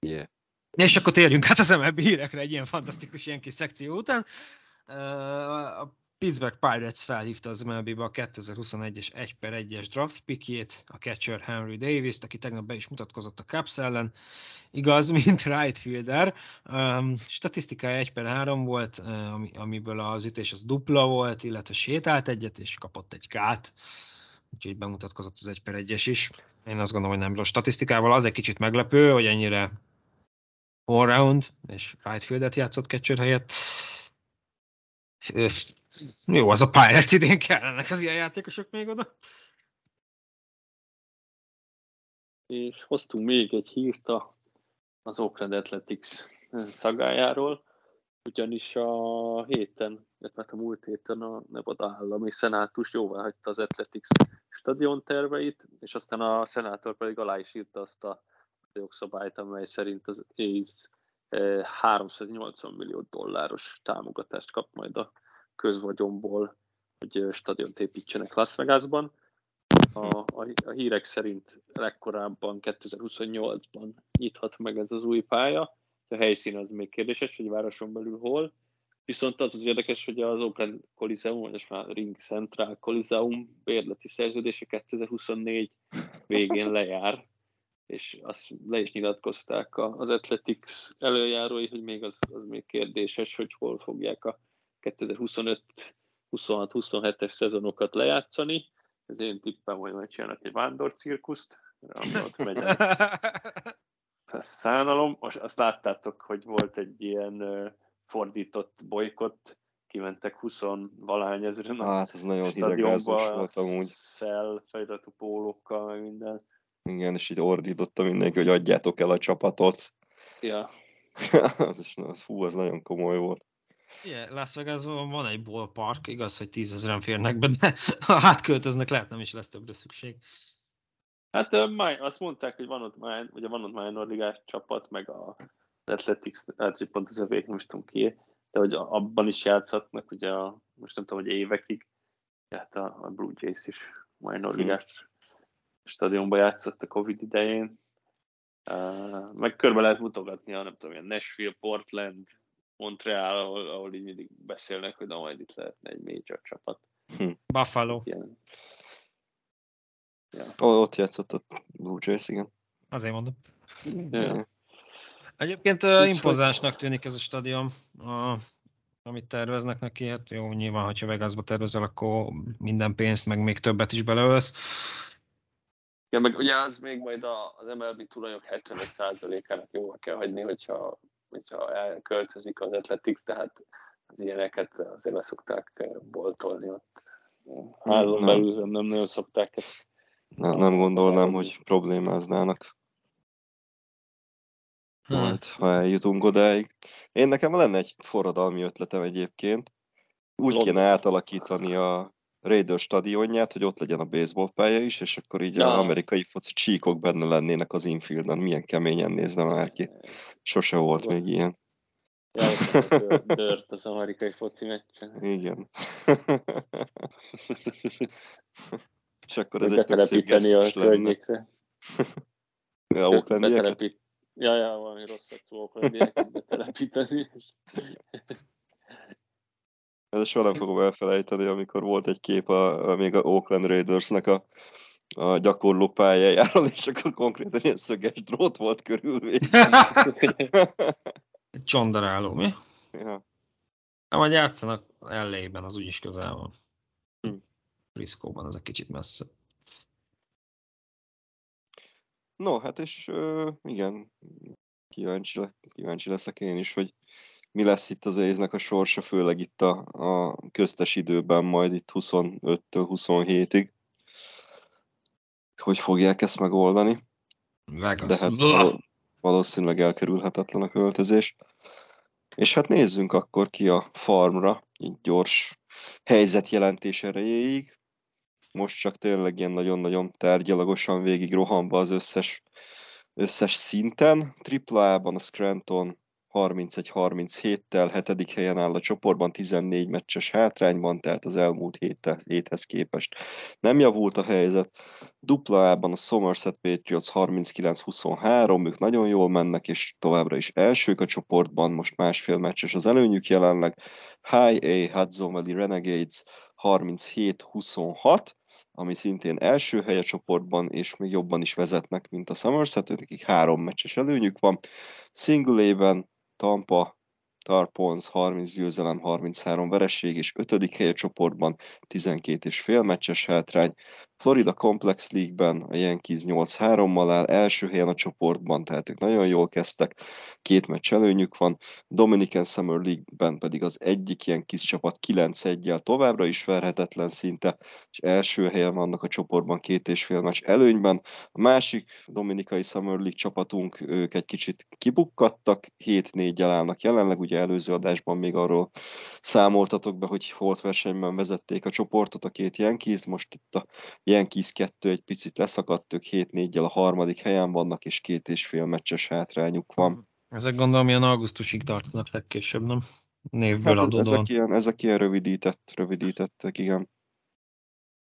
Yeah. És akkor térjünk hát az MLB hírekre egy ilyen fantasztikus ilyen kis szekció után. A Pittsburgh Pirates felhívta az MLB-be a 2021-es 1 per 1-es draft pickjét, a catcher Henry davis aki tegnap be is mutatkozott a Cubs ellen. Igaz, mint right fielder. Um, statisztikája 1 per 3 volt, ami, amiből az ütés az dupla volt, illetve sétált egyet, és kapott egy kát. Úgyhogy bemutatkozott az 1 per 1-es is. Én azt gondolom, hogy nem rossz statisztikával. Az egy kicsit meglepő, hogy ennyire all-round és right fieldet játszott catcher helyett. Jó, az a Pirates idén kellenek az ilyen játékosok még oda. És hoztunk még egy hírt az Oakland Athletics szagájáról, ugyanis a héten, illetve hát a múlt héten a Nevada állami szenátus jóvá hagyta az Athletics stadion terveit, és aztán a szenátor pedig alá is írta azt a jogszabályt, amely szerint az AIDS 380 eh, millió dolláros támogatást kap majd a közvagyomból, hogy stadiont építsenek Las Vegasban. A, a, a hírek szerint legkorábban 2028-ban nyithat meg ez az új pálya. A helyszín az még kérdéses, hogy városon belül hol. Viszont az az érdekes, hogy az Oakland Coliseum, vagy most már Ring Central Coliseum bérleti szerződése 2024 végén lejár, és azt le is nyilatkozták az Athletics előjárói, hogy még az, az még kérdéses, hogy hol fogják a 2025 26-27-es szezonokat lejátszani. Ez én tippem, hogy majd csinálnak egy vándor cirkuszt, ott megy a, szánalom. Most azt láttátok, hogy volt egy ilyen fordított bolykott, kimentek 20 valány ezeren a Hát ez nagyon hidegázós volt amúgy. Szel, fejletű pólókkal, meg minden. Igen, és így ordította mindenki, hogy adjátok el a csapatot. Ja. az, is, az, fú, az nagyon komoly volt. Igen, Las Vegasban van egy ballpark, igaz, hogy tízezeren férnek be, de ha átköltöznek, lehet nem is lesz többre szükség. Hát azt mondták, hogy van ott, már, ugye van ott minor ligás csapat, meg a Athletics, hát hogy pont az övék, most tudom ki, de hogy abban is játszhatnak, ugye a, most nem tudom, hogy évekig, hát a, a Blue Jays is minor ligás stadionban játszott a Covid idején, uh, meg körbe lehet mutogatni a nem tudom, ilyen Nashville, Portland, Montreal, ahol, ahol így mindig beszélnek, hogy na majd itt lehetne egy major csapat. Hm. Buffalo. Ilyen. Ja. Ott játszott a Blue Jays, igen. Azért mondom. Ja. Egyébként uh, impozánsnak tűnik ez a stadion, uh, amit terveznek neki. Hát jó, nyilván, hogyha Vegasba tervezel, akkor minden pénzt, meg még többet is beleölsz. Ja, meg ugye az még majd az MLB tulajok 75%-ának jóval kell hagyni, hogyha, hogyha elköltözik az Athletics, tehát az ilyeneket azért leszokták boltolni ott. Házon belül nem nagyon szokták ezt. Nem, nem gondolnám, hogy problémáznának. Hát. Majd, ha eljutunk odáig. Én nekem lenne egy forradalmi ötletem egyébként. Úgy kéne átalakítani a Raider stadionját, hogy ott legyen a baseball pálya is, és akkor így ja. az amerikai foci csíkok benne lennének az infielden. Milyen keményen nézne már ki. Sose volt még ilyen. Ja, dört az amerikai foci meccsen. Igen. és akkor ez egy tök szép a környékre. ja, Oaklandieket? Ja, ja, valami rosszat szó Oaklandieket betelepíteni. Ez soha nem fogom elfelejteni, amikor volt egy kép a, a még a Oakland Raidersnek a, a gyakorló pályájáról, és akkor konkrétan ilyen szöges drót volt körülvéve. Csondaráló, mi? Ja. Nem, majd játszanak ellében, az úgyis közel van. Hm. Friszkóban, az egy kicsit messze. No, hát és uh, igen, kíváncsi, le, kíváncsi leszek én is, hogy mi lesz itt az éznek a sorsa, főleg itt a, a köztes időben, majd itt 25-től 27-ig. Hogy fogják ezt megoldani? Vegas. De hát val- valószínűleg elkerülhetetlen a költözés. És hát nézzünk akkor ki a farmra, így gyors helyzetjelentés erejéig. Most csak tényleg ilyen nagyon-nagyon tárgyalagosan végig rohanva az összes, összes szinten. Tripla-ban a Scranton 31-37-tel hetedik helyen áll a csoportban, 14 meccses hátrányban, tehát az elmúlt héthez képest nem javult a helyzet. Dupla A-ban a Somerset Patriots 39-23, ők nagyon jól mennek, és továbbra is elsők a csoportban, most másfél meccses az előnyük jelenleg. High A Hudson Valley Renegades 37-26, ami szintén első helye csoportban, és még jobban is vezetnek, mint a Somerset, nekik három meccses előnyük van. Single A-ben Tampa, Tarpons 30 győzelem, 33 vereség, és 5. helye csoportban 12 és fél meccses hátrány. Florida Complex League-ben a Yankees 8-3-mal áll, első helyen a csoportban, tehát ők nagyon jól kezdtek, két meccs előnyük van. Dominican Summer League-ben pedig az egyik Yankees csapat 9-1-jel továbbra is verhetetlen szinte, és első helyen vannak a csoportban két és fél meccs előnyben. A másik Dominikai Summer League csapatunk, ők egy kicsit kibukkattak, 7-4-jel állnak jelenleg, ugye előző adásban még arról számoltatok be, hogy holt versenyben vezették a csoportot a két Yankees, most itt a Yankees 2 egy picit leszakadt, ők 7-4-jel a harmadik helyen vannak, és két és fél meccses hátrányuk van. Ezek gondolom ilyen augusztusig tartanak legkésőbb, nem? Névből hát adódóan. Ezek ilyen, ezek ilyen rövidített, rövidítettek, igen.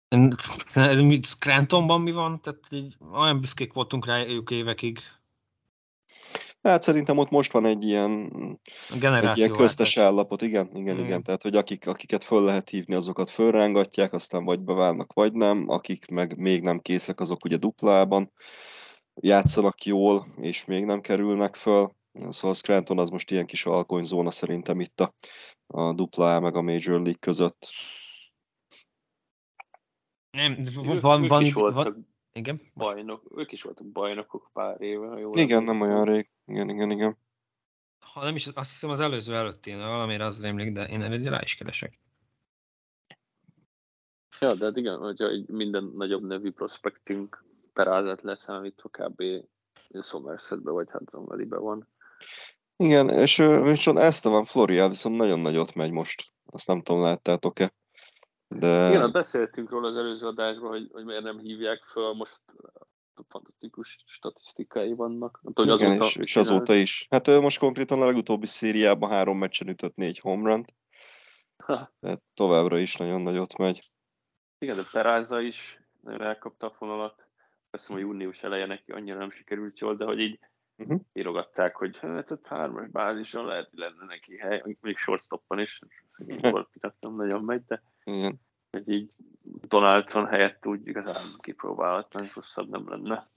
Scrantonban mi van? Tehát így, olyan büszkék voltunk rá ők évekig. Hát szerintem ott most van egy ilyen, egy ilyen köztes állapot, igen, igen, mm. igen. Tehát, hogy akik, akiket föl lehet hívni, azokat fölrángatják, aztán vagy beválnak, vagy nem. Akik meg még nem készek, azok ugye duplában játszanak jól, és még nem kerülnek föl. Szóval Scranton az most ilyen kis alkonyzóna szerintem itt a, a dupla A meg a Major League között. Nem, van, van, van, van, Igen? bajnok, ők is voltak bajnokok pár éve, ha jól Igen, nem olyan rég. Igen, igen, igen. Ha nem is, azt hiszem az előző előtti, valamire az rémlik, de én erre rá is keresek. Ja, de hát igen, hogyha egy minden nagyobb nevű prospektünk perázat leszámítva kb. Somersetbe vagy Hudson Valley-be van. Igen, és viszont Esteban Florial viszont nagyon nagyot megy most. Azt nem tudom, láttátok-e. De Igen, hát beszéltünk róla az előző adásban, hogy, hogy miért nem hívják föl, most fantasztikus statisztikái vannak. Nem tudom, igen, azóta és, és azóta is. Hát ő most konkrétan a legutóbbi szériában három meccsen ütött négy homerun Ha, tehát továbbra is nagyon nagyot megy. Igen, de Peráza is nagyon elkapta a fonalat. Azt hiszem, hogy június eleje neki annyira nem sikerült jól, de hogy így Uh-huh. írogatták, hogy hát ott hármas bázison lehet, hogy lenne neki hely, még shortstopon is, volt nem nagyon megy, de Igen. hogy így Donaldson helyett úgy igazán kipróbálhatlan, rosszabb nem lenne.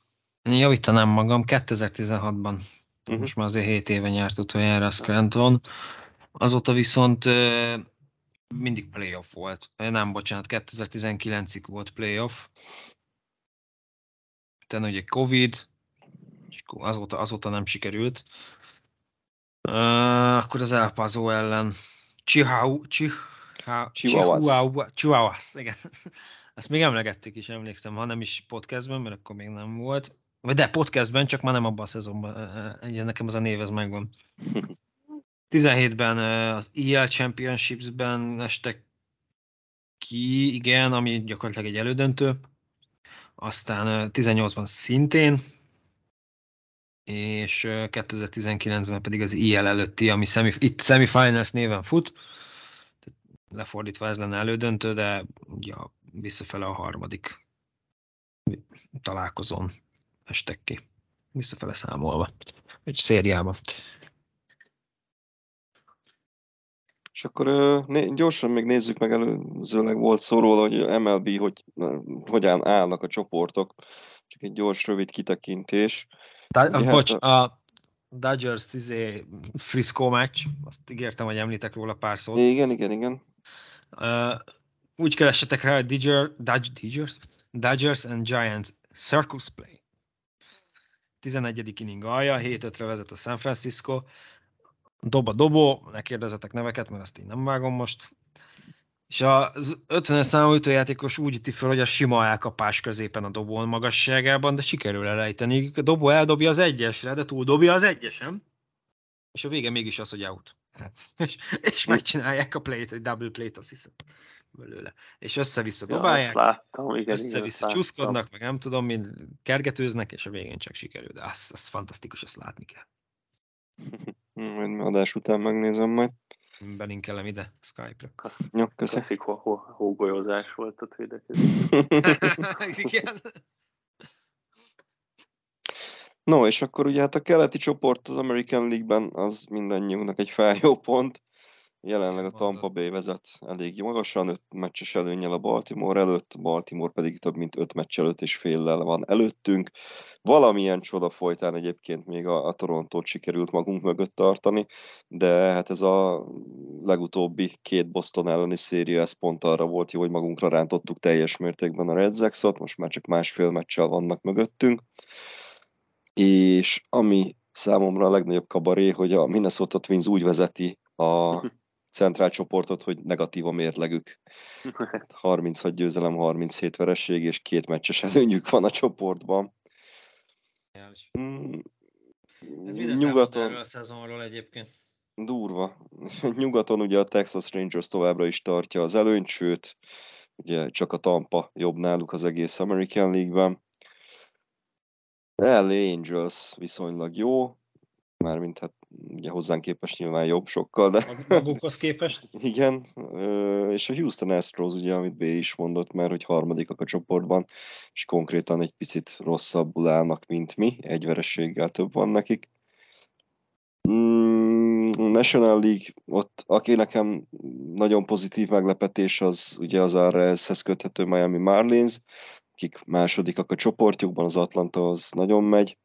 Én javítanám magam, 2016-ban, Mhm. most már azért 7 éve nyert utoljára a Scranton, azóta viszont mindig playoff volt. Nem, bocsánat, 2019-ig volt playoff. Utána ugye Covid, akkor azóta, azóta nem sikerült. Uh, akkor az El Paso ellen Chihuahua, Chihuahua. Chihuahua, Chihuahuas, igen. Ezt még emlegettük is, emlékszem, ha nem is podcastben, mert akkor még nem volt. Vagy de podcastben, csak már nem abban a szezonban. Ugye nekem az a név, ez megvan. 17-ben ö, az EL Championships-ben estek ki, igen, ami gyakorlatilag egy elődöntő. Aztán ö, 18-ban szintén, és ö, 2019-ben pedig az IL előtti, ami semi, itt semifinals néven fut. Lefordítva ez lenne elődöntő, de ugye a- visszafele a harmadik találkozón estek ki. Visszafele számolva. Egy szériában. És akkor gyorsan még nézzük meg előzőleg volt szó róla, hogy MLB, hogy hogyan állnak a csoportok. Csak egy gyors, rövid kitekintés. Da- Ugye, hát bocs, a- Dodgers izé, Frisco meccs, azt ígértem, hogy említek róla pár szót. Igen, igen, igen. Uh, úgy keressetek rá, hogy Dodger, Dodge, Dodgers, Dodgers and Giants Circus Play. 11. inning alja, 7-5-re vezet a San Francisco. Dob a dobó, ne kérdezzetek neveket, mert azt én nem vágom most. És az 50 számú ütőjátékos úgy üti fel, hogy a sima elkapás középen a dobó magasságában, de sikerül elejteni. A dobó eldobja az egyesre, de túldobja az egyesem. És a vége mégis az, hogy out. és, és megcsinálják a play-t, egy double play-t, azt hiszem belőle. És össze-vissza Ja, dobálják, azt láttam, igen, igen, össze-vissza azt csúszkodnak, meg nem tudom, mint kergetőznek, és a végén csak sikerül. De az, az fantasztikus, ezt látni kell. Adás után megnézem majd. Belinkelem ide Skype-ra. Jó, köszönöm. Klasszik hó- hó- hógolyózás volt ott védekezés. Igen. No, és akkor ugye hát a keleti csoport az American League-ben az mindannyiunknak egy feljó pont. Jelenleg a Tampa Bay vezet elég magasan, öt meccses előnnyel a Baltimore előtt, Baltimore pedig több mint öt meccs előtt és féllel van előttünk. Valamilyen csoda folytán egyébként még a, a Torontót sikerült magunk mögött tartani, de hát ez a legutóbbi két Boston elleni széria, ez pont arra volt jó, hogy magunkra rántottuk teljes mértékben a Red Sox-ot, most már csak másfél meccsel vannak mögöttünk. És ami számomra a legnagyobb kabaré, hogy a Minnesota Twins úgy vezeti a centrál csoportot, hogy negatív a mérlegük. 36 győzelem, 37 vereség, és két meccses előnyük van a csoportban. Mm, Ez Nyugaton a szezonról egyébként. durva. Nyugaton ugye a Texas Rangers továbbra is tartja az előnyt, sőt, ugye csak a Tampa jobb náluk az egész American League-ben. LA Angels viszonylag jó, mármint hát ugye hozzánk képest nyilván jobb sokkal, de Mag- Magukhoz képest. igen, és a Houston Astros ugye, amit B is mondott, mert hogy harmadikak a csoportban, és konkrétan egy picit rosszabbul állnak, mint mi, egy vereséggel több van nekik. Mm, National League, ott aki nekem nagyon pozitív meglepetés, az ugye az Arraezhez köthető Miami Marlins, akik másodikak a csoportjukban, az Atlanta az nagyon megy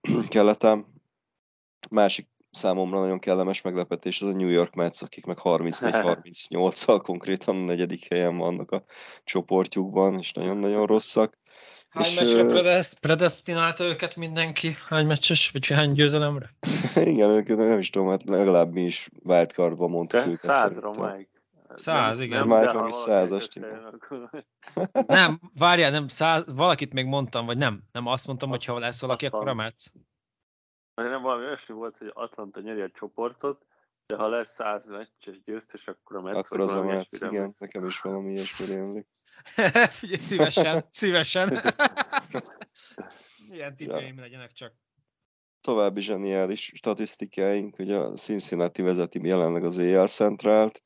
keleten. Másik számomra nagyon kellemes meglepetés az a New York Mets, akik meg 34-38-al konkrétan a negyedik helyen vannak a csoportjukban, és nagyon-nagyon rosszak. Hány És, meccsre ö, predest- predestinálta őket mindenki? Hány meccses, vagy hány győzelemre? Igen, ők nem is tudom, hát legalább mi is wildcardban mondtuk Te őket. százra. Száz, igen. Nem, de is valaki százast, Nem, várjál, nem, száz, valakit még mondtam, vagy nem. Nem azt mondtam, hogy ha lesz valaki, akkor a Mets. Mert nem valami olyasmi volt, hogy Atlanta nyeri a csoportot, de ha lesz száz meccses győztes, akkor a Mets Akkor az a valami Mets, ilyesmire igen, nekem is valami ilyesmi rémlik. Figyelj, szívesen, szívesen. Ilyen tippjeim legyenek csak. További zseniális statisztikáink, hogy a Cincinnati vezeti jelenleg az AL Centrált,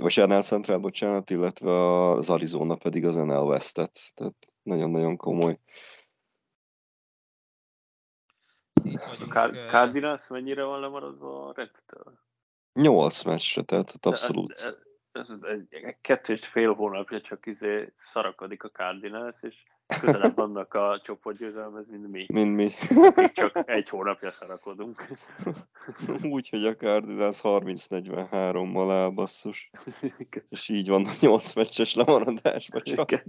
vagy NL Central, bocsánat, illetve az Arizona pedig az NL Westet. Tehát nagyon-nagyon komoly. Itt A vagyunk. Eh, Cardinals mennyire van lemaradva a Reds-től? Nyolc meccsre, tehát hát abszolút. de- Ez egy, egy kettő és fél hónapja csak izé szarakodik a Cardinals, és közelebb vannak a csoportgyőzelemhez, mint mi. Mint mi. Még csak egy hónapja szarakodunk. Úgy, hogy a Cardinals 30-43-mal áll basszus. És így van a 8 meccses lemaradásba csak.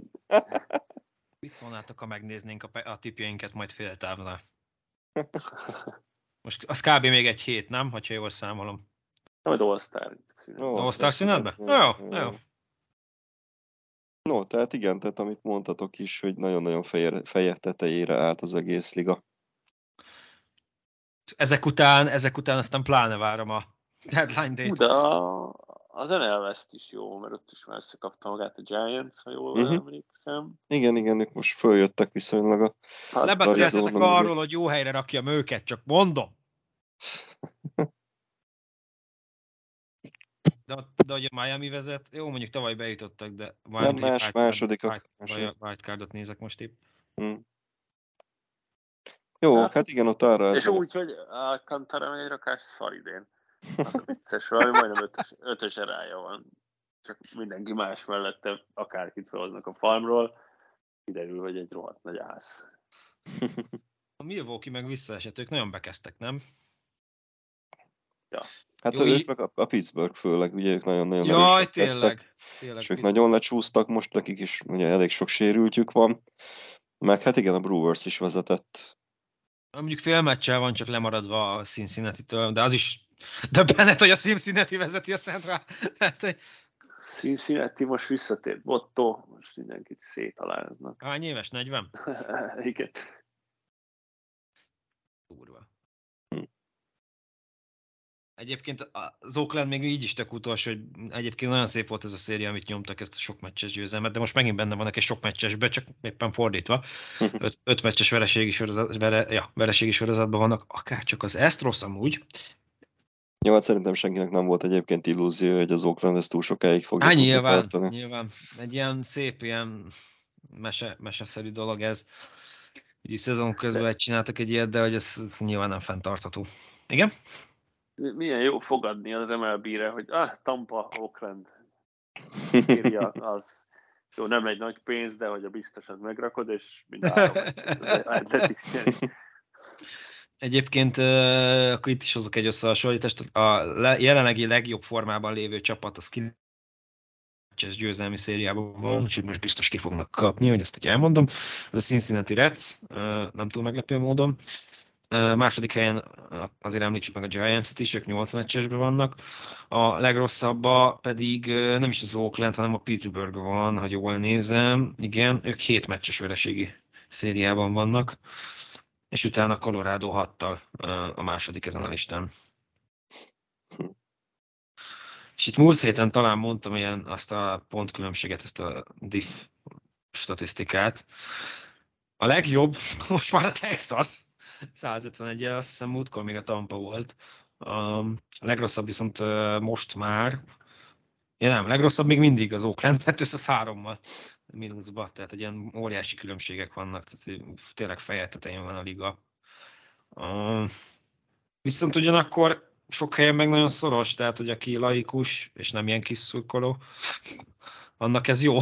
Mit szólnátok, ha megnéznénk a, pe- a tipjeinket majd fél távnál? Most az kb. még egy hét, nem? Ha jól számolom. Majd All-Star. Ó, All-Star szünetbe? szünet, Jó, jó. No, tehát igen, tehát amit mondtatok is, hogy nagyon-nagyon feje, feje tetejére állt az egész liga. Ezek után, ezek után aztán pláne várom a deadline date. De a, az NL West is jó, mert ott is már összekapta magát a Giants, ha jól uh-huh. emlékszem. Igen, igen, ők most följöttek viszonylag a... Hát, Lebeszéltetek arról, hogy jó helyre rakjam őket, csak mondom. De, de hogy a Miami vezet, jó, mondjuk tavaly bejutottak, de Nem, más, Második. wildcardot nézek most épp. Hm. Jó, Hát, hát igen, ott arra és ez úgy, hogy a Kantara egy rakás szar idén. Az a vicces, valami majdnem ötös, ötös erája van. Csak mindenki más mellette akárkit felhoznak a farmról. Kiderül, hogy egy rohadt nagy ász. A Milwaukee meg visszaesett, ők nagyon bekezdtek, nem? Hát Jó, ők így- meg a, a Pittsburgh főleg, ugye ők nagyon-nagyon Jaj, erősek kezdtek, tényleg. tényleg és ők nagyon lecsúsztak, most nekik is ugye elég sok sérültjük van. Meg hát igen, a Brewers is vezetett. Mondjuk fél meccsel van csak lemaradva a Cincinnati-től, de az is döbbenet, hogy a Cincinnati vezeti a Central. Hát, hogy Cincinnati most visszatért Botto, most mindenkit szétaláznak. hány éves? 40? Igen. Durva. Hm. Egyébként az Oakland még így is tök utolsó, hogy egyébként nagyon szép volt ez a széria, amit nyomtak, ezt a sok meccses győzelmet, de most megint benne vannak egy sok meccsesbe, csak éppen fordítva. Öt, öt meccses vereségi, sorozat, vere, ja, vereségi sorozatban vannak, akár csak az Astros amúgy. Jó, hát szerintem senkinek nem volt egyébként illúzió, hogy az Oakland ezt túl sokáig fogja Hát tudni nyilván, tartani. nyilván. Egy ilyen szép, ilyen mese, meseszerű dolog ez. Így szezon közben egy csináltak egy ilyet, de hogy ez, ez nyilván nem fenntartható. Igen? Milyen jó fogadni az MLB-re, hogy ah, Tampa, Oakland, írja az. Jó, nem egy nagy pénz, de hogy a biztosat megrakod, és mind a három Egyébként akkor itt is hozok egy összehasonlítást. A le, jelenlegi legjobb formában lévő csapat az 9 meccses győzelmi szériában van, úgyhogy most biztos ki fognak kapni, hogy ezt így elmondom. Ez a Cincinnati Reds, nem túl meglepő módon. Második helyen azért említsük meg a Giants-et is, ők 8 meccsesben vannak. A legrosszabba pedig nem is az Oakland, hanem a Pittsburgh van, ha jól nézem. Igen, ők 7 meccses vereségi szériában vannak és utána Colorado 6-tal a második ezen a listán. És itt múlt héten talán mondtam ilyen azt a pontkülönbséget, ezt a diff statisztikát. A legjobb most már a Texas, 151 azt hiszem múltkor még a Tampa volt. A legrosszabb viszont most már, ja nem, legrosszabb még mindig az Oakland 203-mal mínuszba, tehát egy ilyen óriási különbségek vannak, tehát tényleg feje tetején van a liga. Uh, viszont ugyanakkor sok helyen meg nagyon szoros, tehát hogy aki laikus, és nem ilyen kis szurkoló, annak ez jó.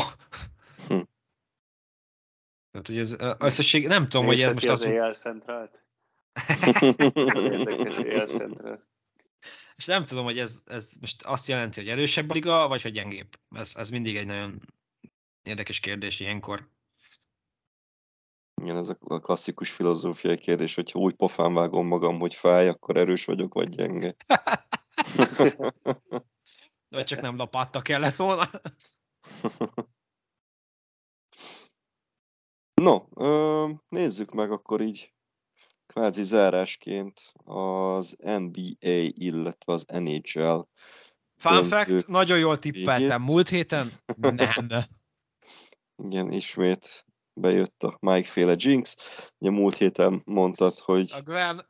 Hm. Tehát, hogy ez összesség, nem tudom, hogy ez most az az... Élszentről. És nem tudom, hogy ez, ez most azt jelenti, hogy erősebb a liga, vagy hogy gyengébb. Ez, ez mindig egy nagyon érdekes kérdés ilyenkor. Igen, ez a klasszikus filozófiai kérdés, hogyha úgy pofán vágom magam, hogy fáj, akkor erős vagyok, vagy gyenge. Vagy csak nem lapátta kellett volna. No, nézzük meg akkor így kvázi zárásként az NBA, illetve az NHL. Fun fact, nagyon jól tippeltem. Múlt héten nem. Igen, ismét bejött a Mike féle Jinx. Ugye múlt héten mondtad, hogy A Gwen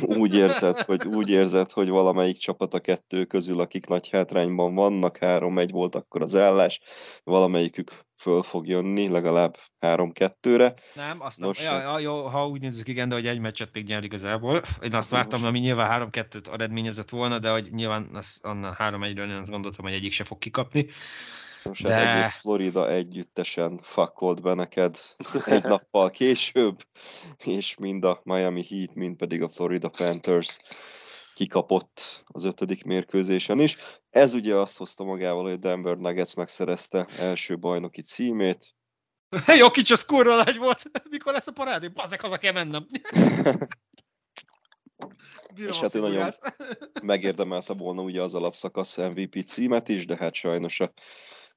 úgy érzed, hogy úgy érzed, hogy valamelyik csapat a kettő közül, akik nagy hátrányban vannak, három-egy volt akkor az állás, valamelyikük föl fog jönni, legalább három-kettőre. Nem, azt nem. Nos, Ja, ja, jó, ha úgy nézzük, igen, de hogy egy meccset még nyer igazából. Én azt vártam, Nos. ami nyilván 3-2-t eredményezett volna, de hogy nyilván az, onnan 3-1-ről én azt gondoltam, hogy egyik se fog kikapni. Most De- egész Florida együttesen fakolt be neked egy nappal később, és mind a Miami Heat, mind pedig a Florida Panthers kikapott az ötödik mérkőzésen is. Ez ugye azt hozta magával, hogy Denver Nuggets megszerezte első bajnoki címét. jó kicsi az kurva nagy volt. Mikor lesz a parádé? Bazek, haza kell mennem. Bírom És hát ő nagyon-. Megérdemelte volna ugye az alapszakasz MVP címet is, de hát sajnos a-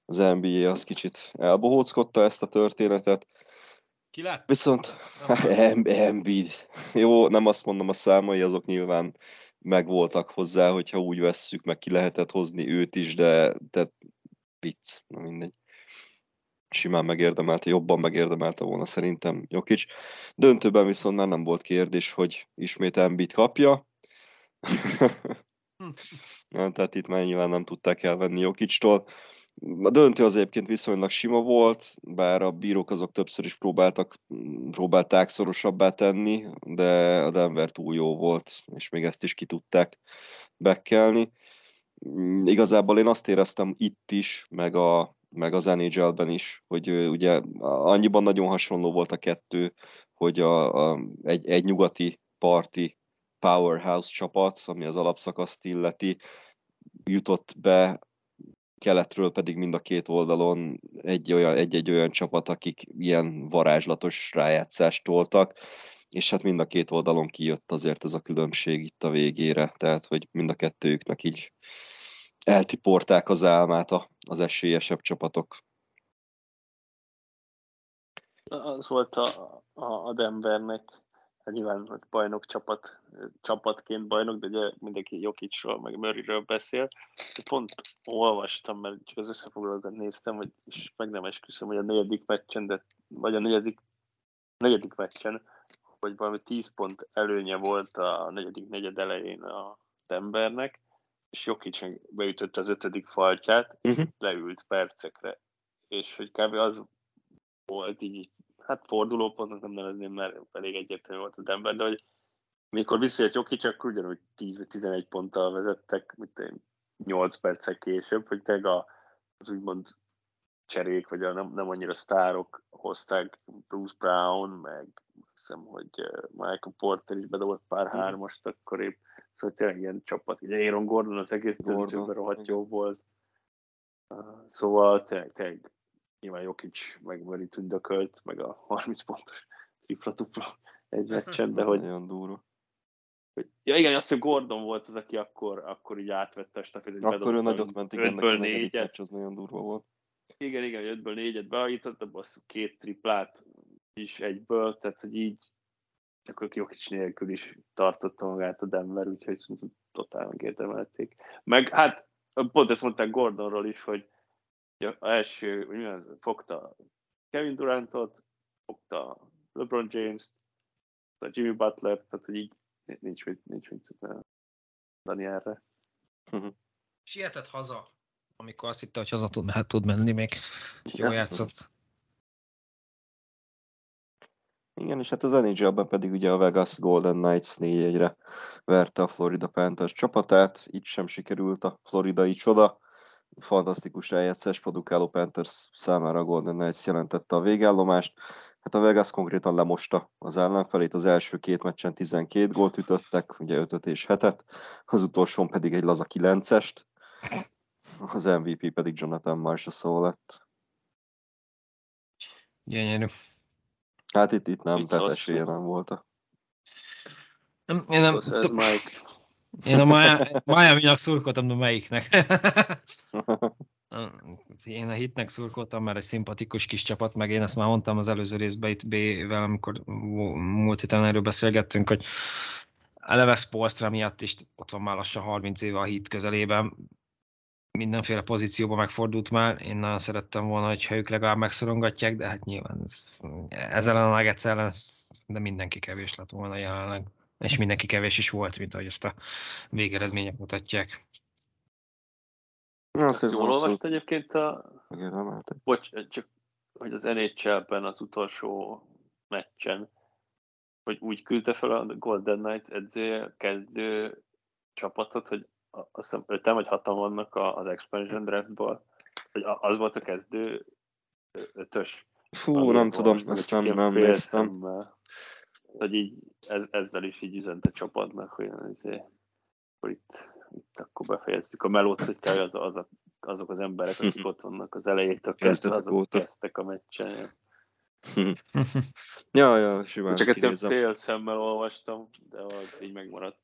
az NBA az kicsit elbohóckodta ezt a történetet. Ki lett? Viszont Embiid. Jó, nem azt mondom, a számai azok nyilván megvoltak hozzá, hogyha úgy vesszük, meg ki lehetett hozni őt is, de, de vicc, na mindegy. Simán megérdemelte, jobban megérdemelte volna szerintem Jokic. Döntőben viszont már nem volt kérdés, hogy ismét Embiid kapja. Nem, tehát itt már nyilván nem tudták elvenni Jokictól. A döntő az egyébként viszonylag sima volt, bár a bírók azok többször is próbáltak, próbálták szorosabbá tenni, de a Denver túl jó volt, és még ezt is ki tudták bekkelni. Mm, Igazából én azt éreztem itt is, meg, a, meg az NHL-ben is, hogy ugye annyiban nagyon hasonló volt a kettő, hogy a, a, egy, egy nyugati parti powerhouse csapat, ami az alapszakaszt illeti, jutott be keletről pedig mind a két oldalon egy olyan, egy-egy olyan csapat, akik ilyen varázslatos rájátszást toltak, és hát mind a két oldalon kijött azért ez a különbség itt a végére, tehát hogy mind a kettőjüknek így eltiporták az álmát a, az esélyesebb csapatok. Az volt a, a, Denvernek, hát nyilván hogy bajnok csapat, csapatként bajnok, de ugye mindenki Jokicsról, meg Murrayről beszél. Pont olvastam, mert csak az összefoglalókat néztem, hogy, és meg nem esküszöm, hogy a negyedik meccsen, de, vagy a negyedik, negyedik meccsen, hogy valami 10 pont előnye volt a negyedik negyed elején a Denvernek, és Jokic beütötte az ötödik faltját, Mhm. leült percekre. És hogy kb. az volt így, hát fordulópontnak nem nevezném, mert elég egyértelmű volt a Denver, de hogy mikor visszajött Jokic, akkor ugyanúgy 10 vagy 11 ponttal vezettek, mint én, 8 percek később, hogy tényleg az úgymond cserék, vagy a nem, nem annyira sztárok hozták Bruce Brown, meg hiszem, hogy eh, Michael Porter is bedobott pár Mhm. hármast akkor épp, szóval tényleg ilyen csapat. Ugye Aaron Gordon az egész döntőben rohadt igen. jó volt. Uh, Szóval tényleg, tényleg nyilván Jokic meg Murray tündökölt, meg a 30 pontos tripla-tupla egy meccsen, de hogy, Nagyon durva. hogy ja igen, azt hiszem Gordon volt az, aki akkor, akkor így átvette a stafétét. Akkor ő nagyot ment, igen, neki a negyedik meccs az nagyon durva volt. Igen, igen, ötből négyet beállított, abban azt két triplát is egyből, tehát hogy így akkor Jokic nélkül is tartotta magát a Denver, úgyhogy szerintem totál megérdemelték. Meg hát pont ezt mondták Gordonról is, hogy az első, hogy mi az, fogta Kevin Durantot, fogta LeBron James-t, a Jimmy Butler, tehát hogy így nincs mit, nincs mit mondani erre. Sietett haza, amikor azt hitte, hogy haza tud, hát tud menni még. Jól Ja. játszott. Igen, és hát az NHL-ben pedig ugye a Vegas Golden Knights 4-1-re verte a Florida Panthers csapatát, így sem sikerült a floridai csoda. Fantasztikus rájátszás produkáló Panthers számára Golden Knights jelentette a végállomást. Hát a Vegas konkrétan lemosta az ellenfelét, az első két meccsen 12 gólt ütöttek, ugye 5 és 7 az utolsón pedig egy laza 9-est, az MVP pedig Jonathan Marshall lett. Gyönyörű. Hát itt, itt nem, Mit tehát esélye nem volt. Nem, én nem, Ez Mike. Én a Miami- Miami-nak szurkoltam, de melyiknek? Én a hitnek szurkoltam, mert egy szimpatikus kis csapat, meg én ezt már mondtam az előző részben itt B-vel, amikor mú- múlt héten erről beszélgettünk, hogy eleve Spolstra miatt is ott van már lassan 30 éve a hit közelében, mindenféle pozícióban megfordult már, én nagyon szerettem volna, hogyha ők legalább megszorongatják, de hát nyilván ez, ezzel a Nuggets ellen, de mindenki kevés lett volna jelenleg, és mindenki kevés is volt, mint ahogy ezt a végeredmények mutatják. Na, szerintem jól olvast egyébként a, megérdemeltek. bocs, csak hogy az NHL-ben az utolsó meccsen, hogy úgy küldte fel a Golden Knights edzője kezdő csapatot, hogy azt hiszem öten vagy hatan vannak a- az expansion draftból, hogy az volt a kezdő ötös. Fú, nem tudom, ezt nem, nem néztem. Hogy így ez, ezzel is így üzent a csapatnak, hogy azért, akkor itt, itt akkor befejezzük a melót, hogy kell az, az a, azok az emberek, akik ott vannak az elejétől kezdve, azok óta. kezdtek a meccsen. Ja, ja, simán Csak ezt fél szemmel olvastam, de az így megmaradt.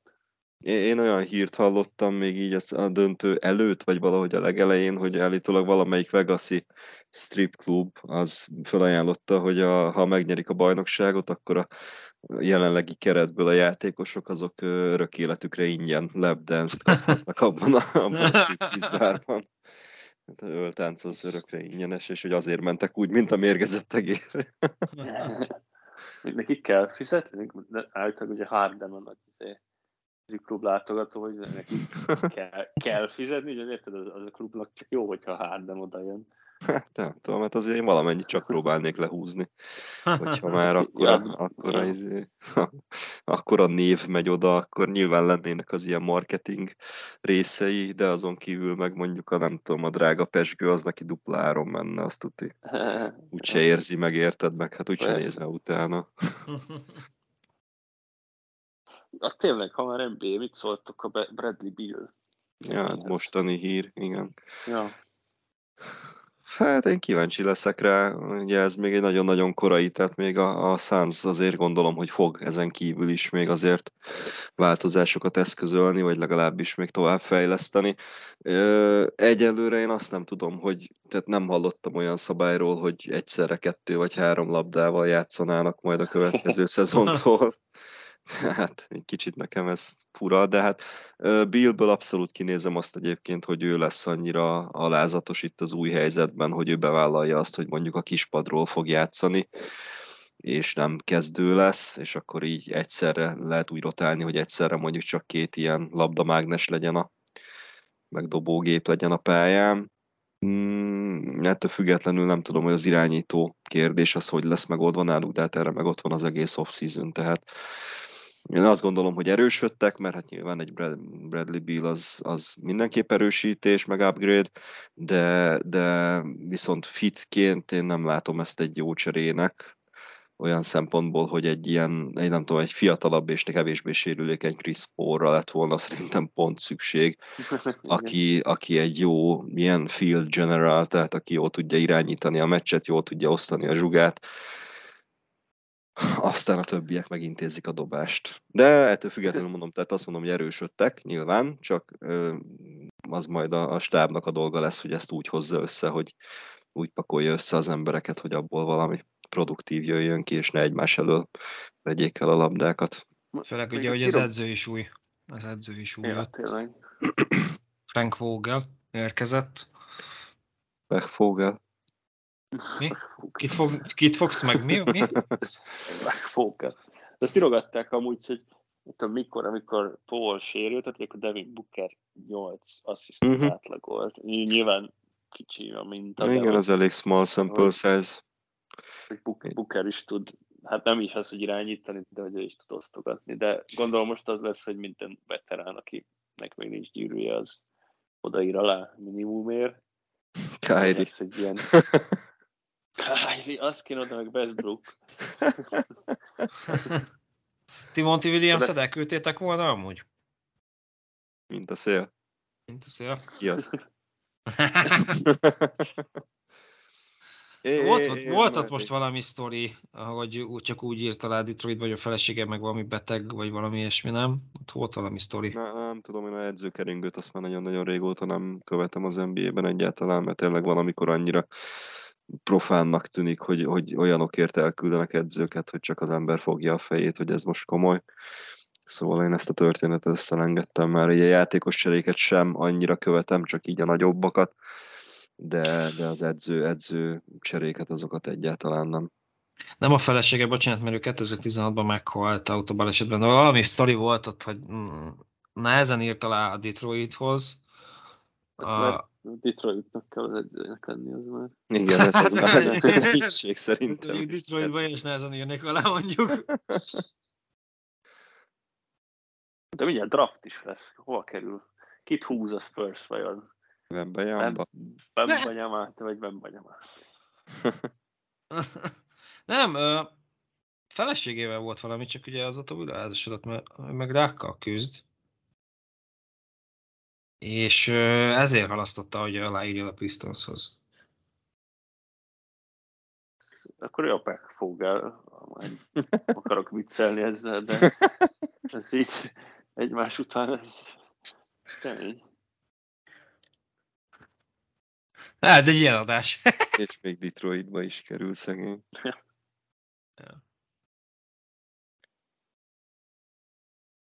Én, olyan hírt hallottam még így a döntő előtt, vagy valahogy a legelején, hogy állítólag valamelyik Vegasi strip klub az felajánlotta, hogy a, ha megnyerik a bajnokságot, akkor a jelenlegi keretből a játékosok azok örök életükre ingyen lapdance-t kaphatnak abban a, abban a striptease bárban. Hát a öltánc az örökre ingyenes, és hogy azért mentek úgy, mint a mérgezett egér. Még Nekik kell fizetni? De Általában ugye Harden a nagy izé, klub látogató, hogy neki kell, kell fizetni, ugye érted, az, az a klubnak csak jó, hogyha Harden oda jön. Hát nem tudom, hát azért én valamennyit csak próbálnék lehúzni. Hogyha már akkora, Ja, akkora, ja. izé, akkora név megy oda, akkor nyilván lennének az ilyen marketing részei, de azon kívül meg mondjuk a nem tudom, a drága pesgő az neki dupla áron menne, azt tuti. Úgyse érzi meg, érted meg, hát úgyse nézne utána. Ah, tényleg, ha már NBA, mit szóltok a Bradley Bill? Ja, ez mostani hír, igen. Ja. Hát én kíváncsi leszek rá, ugye ez még egy nagyon-nagyon korai, tehát még a, a Suns azért gondolom, hogy fog ezen kívül is még azért változásokat eszközölni, vagy legalábbis még tovább fejleszteni. Egyelőre én azt nem tudom, hogy tehát nem hallottam olyan szabályról, hogy egyszerre kettő vagy három labdával játszanának majd a következő szezontól. Hát egy kicsit nekem ez fura, de hát Billből abszolút kinézem azt egyébként, hogy ő lesz annyira alázatos itt az új helyzetben, hogy ő bevállalja azt, hogy mondjuk a kispadról fog játszani, és nem kezdő lesz, és akkor így egyszerre lehet úgy rotálni, hogy egyszerre mondjuk csak két ilyen labdamágnes legyen a meg dobógép legyen a pályán. Mm, ettől függetlenül nem tudom, hogy az irányító kérdés az hogy lesz megoldva náluk, de hát erre meg ott van az egész off-season, tehát én azt gondolom, hogy erősödtek, mert hát nyilván egy Brad- Bradley Beal az, az mindenképp erősítés, meg upgrade, de, de viszont fitként én nem látom ezt egy jó cserének, olyan szempontból, hogy egy ilyen, egy nem tudom, egy fiatalabb és kevésbé sérülékeny Chris Paul-ra lett volna szerintem pont szükség, aki, aki egy jó ilyen field general, tehát aki jól tudja irányítani a meccset, jól tudja osztani a zsugát, aztán a többiek megintézik a dobást. De ettől függetlenül mondom, tehát azt mondom, hogy erősödtek, nyilván, csak ö, az majd a, a stábnak a dolga lesz, hogy ezt úgy hozza össze, hogy úgy pakolja össze az embereket, hogy abból valami produktív jöjjön ki, és ne egymás elől vegyék el a labdákat. Főleg ugye, hogy az edző is új. Az edző is új. Ja, tényleg. Frank Vogel érkezett. Megfogel. Mi? Kit, fog, kit fogsz meg? Mi? Mi? Megfogja. De azt írogatták amúgy, hogy tudom, mikor, amikor Paul sérült, tehát akkor Devin Booker 8 asszisztot Mhm. uh-huh. átlagolt. Nyilván kicsi a minta, de Igen, az elég small sample size. Booker is tud, hát nem is az, hogy irányítani, de hogy ő is tud osztogatni. De gondolom most az lesz, hogy minden veterán, akinek még nincs gyűrűje, az odaír alá minimumért. Kyrie. Lesz egy ilyen Azt kéne oda meg Westbrook. Timothy Williams-et De- elküldtétek volna amúgy? Mint a szél. Mint a szél. Ki az? Volt, ott, Én volt ott most valami sztori, hogy úgy, csak úgy írta le Detroit, vagy a felesége meg valami beteg, vagy valami ilyesmi, nem? Ott volt valami sztori. Na, nem tudom, én a edzőkeringőt azt már nagyon-nagyon régóta nem követem az NBA-ben egyáltalán, mert tényleg van, amikor annyira profánnak tűnik, hogy, hogy olyanokért elküldenek edzőket, hogy csak az ember fogja a fejét, hogy ez most komoly. Szóval én ezt a történetet ezt elengedtem már. Ugye játékos cseréket sem annyira követem, csak így a nagyobbakat, de, de az edző, edző cseréket azokat egyáltalán nem. Nem a felesége, bocsánat, mert ő 2016-ban meghalt autóbalesetben, de valami sztori volt ott, hogy mm, nehezen írt alá a Detroithoz. Hát, A, Detroitnak kell az edzőnek lenni, az már. Igen, hát ez már egy hírség szerintem. Mondjuk Detroitban is nehezen írnék alá, mondjuk. De mindjárt draft is lesz. Hova kerül? Kit húz a Spurs vajon? Wembanyama. Bembanyamát, vagy Bembanyamát? Nem, ö, feleségével volt valami, csak ugye azóta újra házasodott, mert meg rákkal küzd. És ezért halasztotta, hogy aláírja a Pistonshoz. Akkor jó, fogál. Majd akarok viccelni ezzel, de ez így egymás után ez kemény. Há, Ez egy ilyen adás. És még Detroitba is kerül szegény. De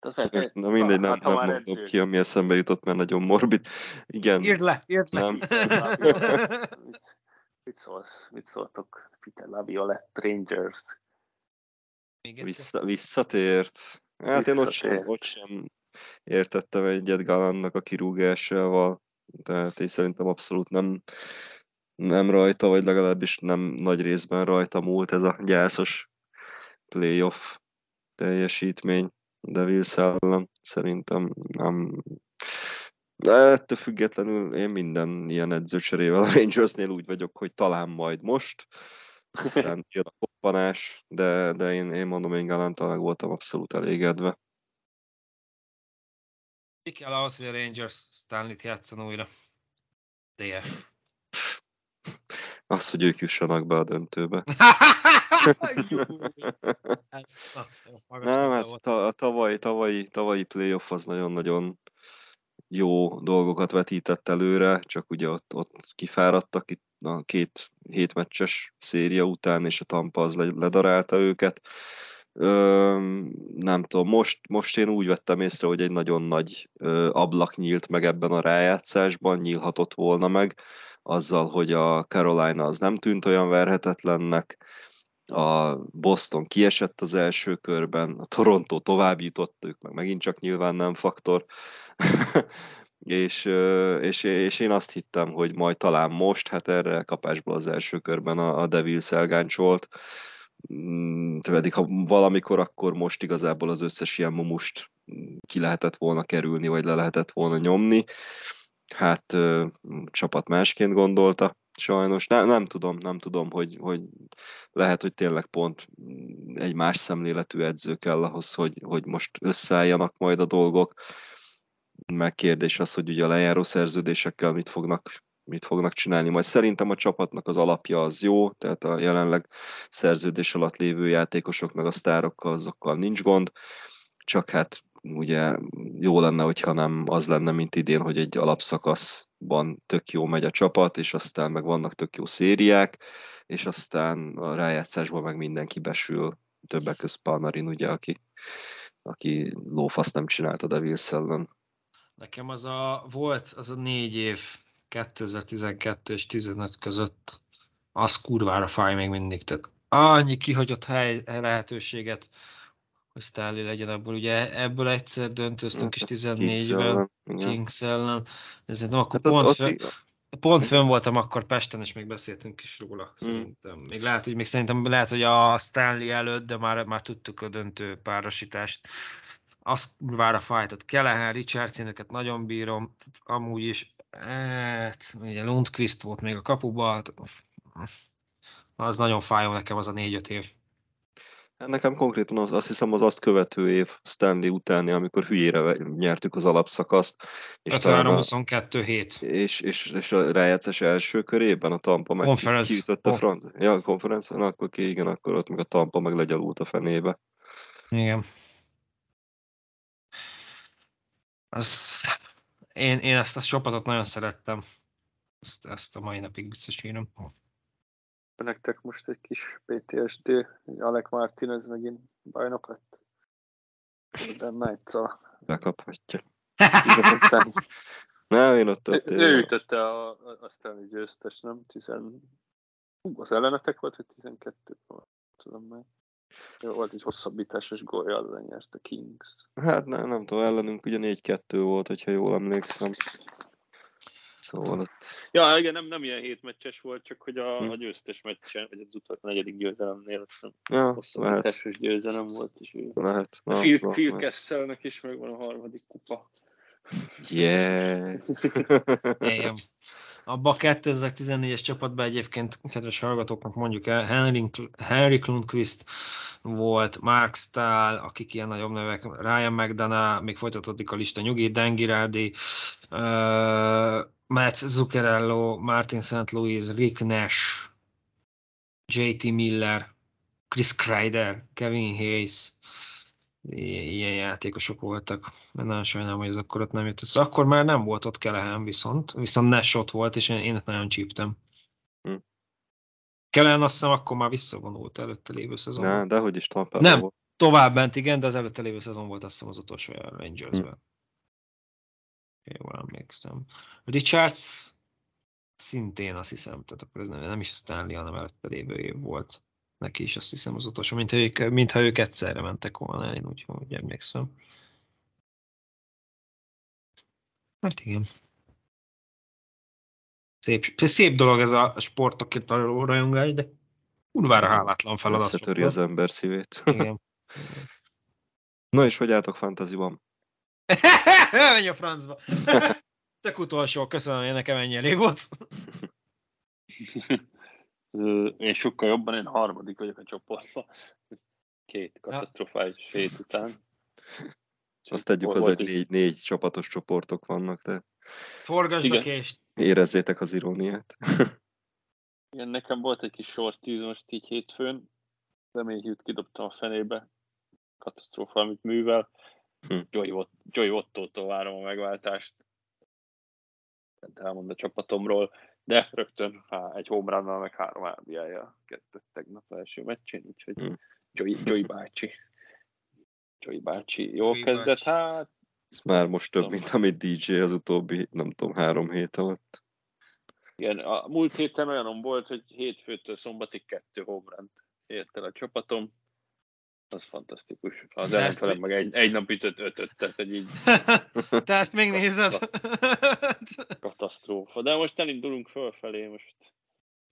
az Most, na mindegy, nem, hát, nem mondom edző. ki, ami eszembe jutott, mert nagyon morbid. Igen, Írd le, írd le. Nem. Mit, szólsz? Mit szóltok? Peter Laviolette Rangers. Vissza, visszatért. Hát én ott sem, Visszatért. ott sem értettem egyet Galannak a kirúgásával. Tehát én szerintem abszolút nem, nem rajta, vagy legalábbis nem nagy részben rajta múlt ez a gyászos playoff teljesítmény Devils ellen. Szerintem nem... De ettől függetlenül én minden ilyen edzőcserével a Rangersnél úgy vagyok, hogy talán majd most, aztán jön a koppanás, de, de én, én mondom, én Galanttal meg voltam abszolút elégedve. Mi kell ahhoz, hogy a Rangers Stanley-t játszon újra? DF. Az, hogy ők jussanak be a döntőbe. Ez, na, jó, magas Nem, hát a tavalyi, tavalyi, tavalyi playoff az nagyon-nagyon jó dolgokat vetített előre, csak ugye ott, ott kifáradtak itt a két hétmeccses széria után, és a Tampa az le- ledarálta őket. Öm, nem tudom, most, most én úgy vettem észre, hogy egy nagyon nagy ö, ablak nyílt meg ebben a rájátszásban, nyílhatott volna meg, azzal, hogy a Carolina az nem tűnt olyan verhetetlennek, a Boston kiesett az első körben, a Toronto tovább jutott, ők meg megint csak nyilván nem faktor, és, ö, és, és én azt hittem, hogy majd talán most, hát erre kapásból az első körben a, a Devils elgáncsolt, pedig ha valamikor, akkor most igazából az összes ilyen mumust mm, ki lehetett volna kerülni, vagy le lehetett volna nyomni. Hát csapat másként gondolta, sajnos. Ne, nem tudom, nem tudom, hogy, hogy lehet, hogy tényleg pont mm, egy más szemléletű edző kell ahhoz, hogy, hogy most összeálljanak majd a dolgok. Meg az, hogy ugye a lejáró szerződésekkel mit fognak mit fognak csinálni. Majd szerintem a csapatnak az alapja az jó, tehát a jelenleg szerződés alatt lévő játékosok meg a sztárokkal azokkal nincs gond, csak hát ugye jó lenne, hogyha nem az lenne, mint idén, hogy egy alapszakaszban tök jó megy a csapat, és aztán meg vannak tök jó szériák, és aztán a rájátszásban meg mindenki besül, többek között Palmarin, ugye, aki, aki lófaszt nem csinált a Devils ellen. Nekem az a volt, az a négy év 2012 és 15 között, az kurvára fáj még mindig. Tehát annyi kihagyott hely, lehetőséget, hogy Stanley legyen ebből. Ugye ebből egyszer döntöztünk is Kings 14-ben ellen, igen. Kings ellen. De szerintem akkor Hát ott, pont, ott, fönn, pont fönn voltam akkor Pesten, és még beszéltünk is róla. Szerintem. Még lehet, hogy még szerintem lehet, hogy a Stanley előtt, de már, már tudtuk a döntő párosítást. Az kurvára fájtott. Kelehen, Richardson, őket nagyon bírom. Amúgy is Hát, ugye Lundqvist volt még a kapuba, hát, Az nagyon fájó nekem az a négy-öt év. Hát Nekem konkrétan az, azt hiszem az azt követő év Stanley utáni, amikor hülyére nyertük az alapszakaszt. És talán a, 53-22 hét. és, és, és a rájátszás első körében a Tampa meg Conference. kiütötte a franc. Ja, a konferencia, na akkor ki, igen, akkor ott meg a Tampa meg legyalult a fenébe. Igen. Az, én, én ezt a csapatot nagyon szerettem. Ezt, ezt a mai napig biztos írom. Nektek most egy kis PTSD, hogy Alec Martinez megint bajnok lett. De Knights-a. Bekaphatja. Nem, én ott, ott ő ütötte a, a, a Stanley győztes, nem? 10... Hú, az ellenetek volt, hogy 12 volt, tudom meg. Jó, Volt egy hosszabbításos gólja, az nyert a Kings. Hát nem, nem tudom, ellenünk ugye 4-2 volt, hogyha jól emlékszem. Szóval ott... Ja, igen, nem, nem ilyen hétmeccses volt, csak hogy a, Hm. a győztes meccsen, vagy az utolsó a negyedik győzelemnél, azt hiszem Ja, hosszabbításos győzelem volt, és ő lehet. A Na, Phil, na, Phil. Kesselnek is megvan a harmadik kupa. Yeah! Abba a 2014-es csapatban egyébként, kedves hallgatóknak mondjuk el, Henry, Henry Lundqvist volt, Mark Stahl, akik ilyen nagyobb nevek, Ryan McDonough, még folytatódik a lista, Nyugi, Dan Girardi, uh, Matt Zuccarello, Martin St. Louis, Rick Nash, JT Miller, Chris Kreider, Kevin Hayes, ilyen játékosok voltak. Mert nagyon sajnálom, hogy ez akkor ott nem jött össze. Akkor már nem volt ott Kelehen viszont, viszont Nash ott volt, és én, én ott nagyon csíptem. Hm. Kelehen azt hiszem akkor már visszavonult előtte lévő szezonban. Na, de hogy is Tampa Nem. volt. Tovább bent, igen, de az előtte lévő szezon volt azt hiszem az utolsó a Rangersben. Hm. Jól emlékszem. Richards szintén azt hiszem, tehát akkor ez nem, nem is a Stanley, hanem előtte lévő év volt. Neki is azt hiszem az utolsó, mintha ők, mintha ők egyszerre mentek volna, én úgy, úgy emlékszem. Hát igen. Szép, szép dolog ez a sportokért a rajongás, de kurvára hálátlan feladat. Összetöri az ember szívét. Igen. Na és hogy álltok fantaziban? Menj a francba! Tök utolsó, köszönöm, hogy nekem ennyi elég volt. Én sokkal jobban, én harmadik vagyok a csoportban. Két katasztrofális hét után. Azt tegyük hozzá, hogy négy, négy csapatos csoportok vannak, de Forgasd a kést. érezzétek az iróniát. Igen, nekem volt egy kis sor tűz most így hétfőn, de még jut kidobtam a fenébe. Katasztrófa, amit művel. Hm. Joey, Ott- Joey Otto-tól várom a megváltást. Tehát elmond a csapatomról, de rögtön há, egy homerannal meg három RBI-jal kezdett tegnap első meccsén, úgyhogy Hm. Joey, Joey bácsi. Joey bácsi jól Joey kezdett, bácsi. hát Ez már most több, mint amit DJ az utóbbi, nem tudom, három hét alatt. Igen, a múlt héten olyanom volt, hogy hétfőtől szombatig kettő homerun ért el a csapatom. Az fantasztikus. Az ellenfelem meg egy, egy nap ütött ötöt, tehát egy így Te ezt még nézed? katasztrófa. De most elindulunk fölfelé, most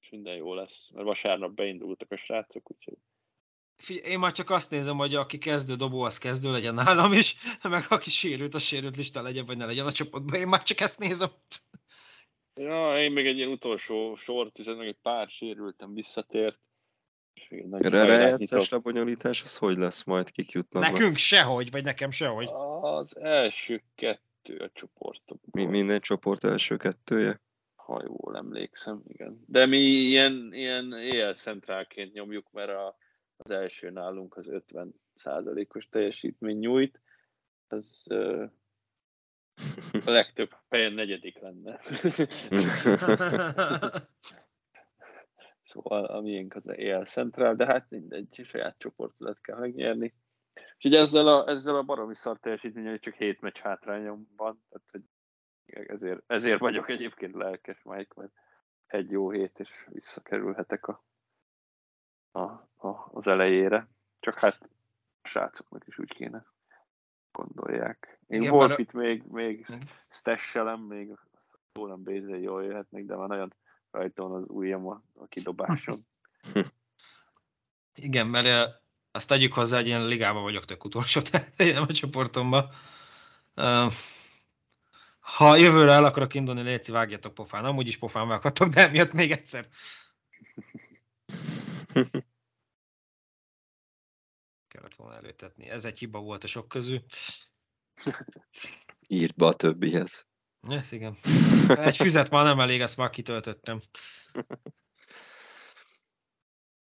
minden jó lesz, mert vasárnap beindultak a srácok, úgyhogy Figyelj, Én már csak azt nézem, hogy aki kezdő dobó, az kezdő legyen nálam is, meg aki sérült, az sérült lista legyen, vagy ne legyen a csapatban. Én már csak ezt nézem. Ja, én még egy ilyen utolsó sort, hiszen meg egy pár sérültem visszatért. Nyitok. lebonyolítás, az hogy lesz majd, kik jutnak be? Nekünk sehogy, vagy nekem sehogy. Az első kettő a csoportokból. Mi, minden csoport első kettője? ha jól emlékszem, igen. De mi ilyen, ilyen éjjel centrálként nyomjuk, mert a, az első nálunk az 50 százalékos teljesítmény nyújt. Ez ö, a legtöbb helyen negyedik lenne. szóval a miénk az éjjel centrál, de hát mindegy, saját csoportodat kell megnyerni. És ugye ezzel a, ezzel a baromi szar teljesítménnyel csak 7 meccs hátrányom van, tehát hogy ezért, ezért vagyok egyébként lelkes, Mike, mert egy jó hét, és visszakerülhetek a, a, a, az elejére. Csak hát a srácoknak is úgy kéne gondolják. Én Igen, volt a- itt még, még Igen. stashelem, még tőlem bézé jól jöhetnek, de van olyan rajta van az ujjam a, a kidobáson. Igen, mert ö, azt tegyük hozzá, hogy ilyen ligában vagyok tök utolsó, tehát én a csoportomban. Ö, Ha jövőre el akarok indulni, légy vágjatok pofán. Amúgy is pofán vághatok, de emiatt még egyszer. Kellett volna előtetni. Ez egy hiba volt a sok közül. Írt be a többihez. Ez igen. Egy füzet már nem elég, ezt már kitöltöttem.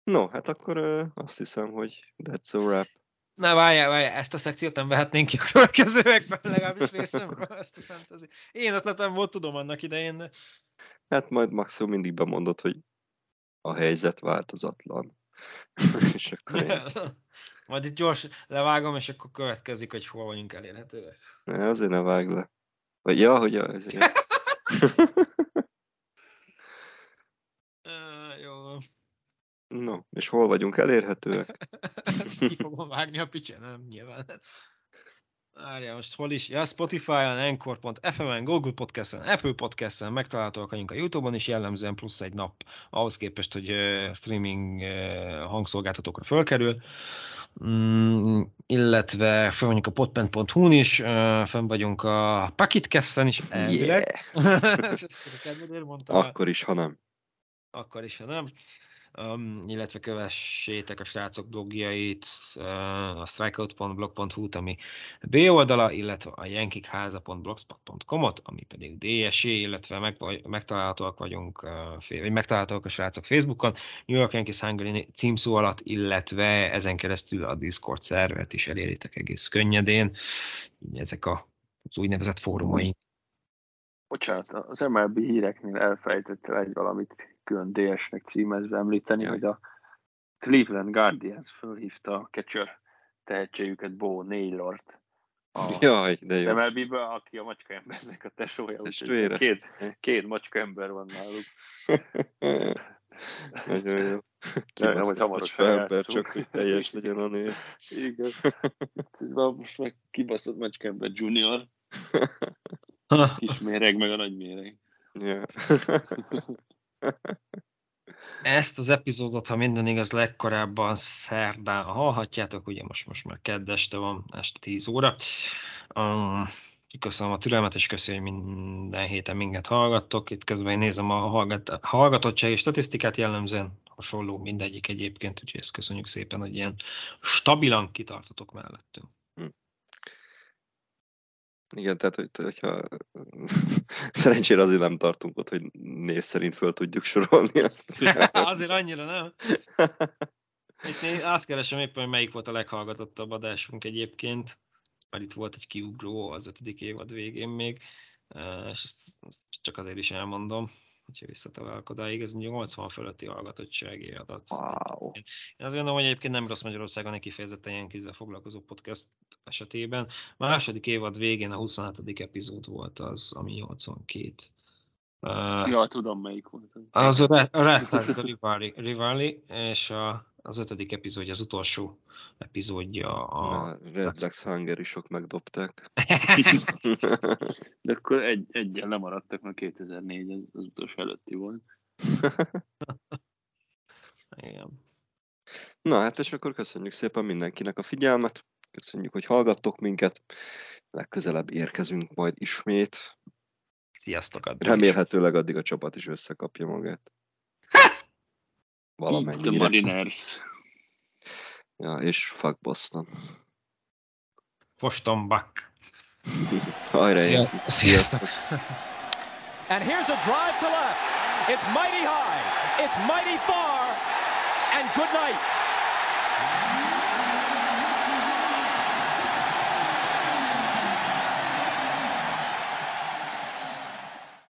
No, hát akkor ö, azt hiszem, hogy that's a wrap. Ne, várjál, várjál, ezt a szekciót nem vehetnénk ki a következőekben, legalábbis részemről ezt a fantasy. Én ötletem volt, tudom annak idején, de... Hát majd maximum mindig bemondod, hogy a helyzet változatlan. És akkor én... Majd itt gyors levágom, és akkor következik, hogy hol vagyunk elérhetőek. Ne, azért ne vág le. Vagy ja, hogy ezért. Uh, jó. No, és hol vagyunk elérhetőek? Ki fogom vágni a picsa, nem nyilván. Várjál, most hol is? Ja, Spotify-on, Anchor.fm-en, Google Podcast-en, Apple Podcast-en, megtalálhatóak a YouTube-on is, jellemzően plusz egy nap ahhoz képest, hogy uh, streaming uh, hangszolgáltatókra fölkerül. Mm, illetve fel vagyunk a podpent.hu-n is, uh, fenn vagyunk a Pakitkessen is, elvileg. Yeah. Ezt csak a kedvedért mondtam. Akkor is, ha nem. akkor is, ha nem. Um, illetve kövessétek a srácok blogjait, uh, a strikeout.blog.hu-t, ami B oldala, illetve a jenkikháza.blogspot.com-ot, ami pedig DSE, illetve meg, megtalálhatóak vagyunk, uh, vagy megtalálhatóak a srácok Facebookon, New York Yankees Hungary címszó alatt, illetve ezen keresztül a Discord szervet is eléritek egész könnyedén. Ezek a, az úgynevezett fórumaink. Bocsánat, az MLB híreknél elfelejtettem egy valamit külön DS-nek címezve említeni, Jaj. hogy a Cleveland Guardians fölhívta a catcher tehetségüket Bo Naylort a Jaj, de jó. MLB-ből, aki a macska embernek a tesója, Testvére. két, két macska ember van náluk. Nagyon jó. Nem, Kibaszott hogy hamarosan ember, csak hogy teljes legyen a név. Igen. Van most meg kibaszott macska ember junior, kis méreg, meg a nagy méreg. Ja. Ezt az epizódot, ha minden igaz, legkorábban szerdán hallhatjátok, ugye most, most már kedd este van, este 10 óra. Um, köszönöm a türelmet, és köszönöm, hogy minden héten minket hallgattok. Itt közben én nézem a hallgat- hallgatottsági statisztikát jellemzően, hasonló mindegyik egyébként, úgyhogy ezt köszönjük szépen, hogy ilyen stabilan kitartotok mellettünk. Igen, tehát, hogy, hogyha szerencsére azért nem tartunk ott, hogy név szerint föl tudjuk sorolni azt. Azért annyira nem. Itt én azt keresem éppen, hogy melyik volt a leghallgatottabb adásunk egyébként. Mert itt volt egy kiugró az ötödik évad végén még, eh, és ezt csak azért is elmondom, hogyha visszatalálok odáig, ez 80 fölötti hallgatottsági adat. Wow. Én azt gondolom, hogy egyébként nem rossz Magyarországon egy kifejezetten ilyen kézzel foglalkozó podcast esetében. A második évad végén a 27. epizód volt az, ami 82. Uh, Ja, tudom melyik volt. az a Red, a Rivali, Rivali, és a, az ötödik epizódja, az utolsó epizódja a... A Red Sox Hungary sok megdobták. De akkor egy, egyen lemaradtak, mert 2004 az, az utolsó előtti volt. Igen. Na hát, és akkor köszönjük szépen mindenkinek a figyelmet. Köszönjük, hogy hallgattok minket. Legközelebb érkezünk majd ismét. Sziasztok addig. Remélhetőleg addig a csapat is összekapja magát. The Valamennyire. Mariners. Ja, és fuck Boston. Boston Buck. Hajrá! Sziasztok! Sziasztok. And here's a drive to left. It's mighty high. It's mighty far. And good night.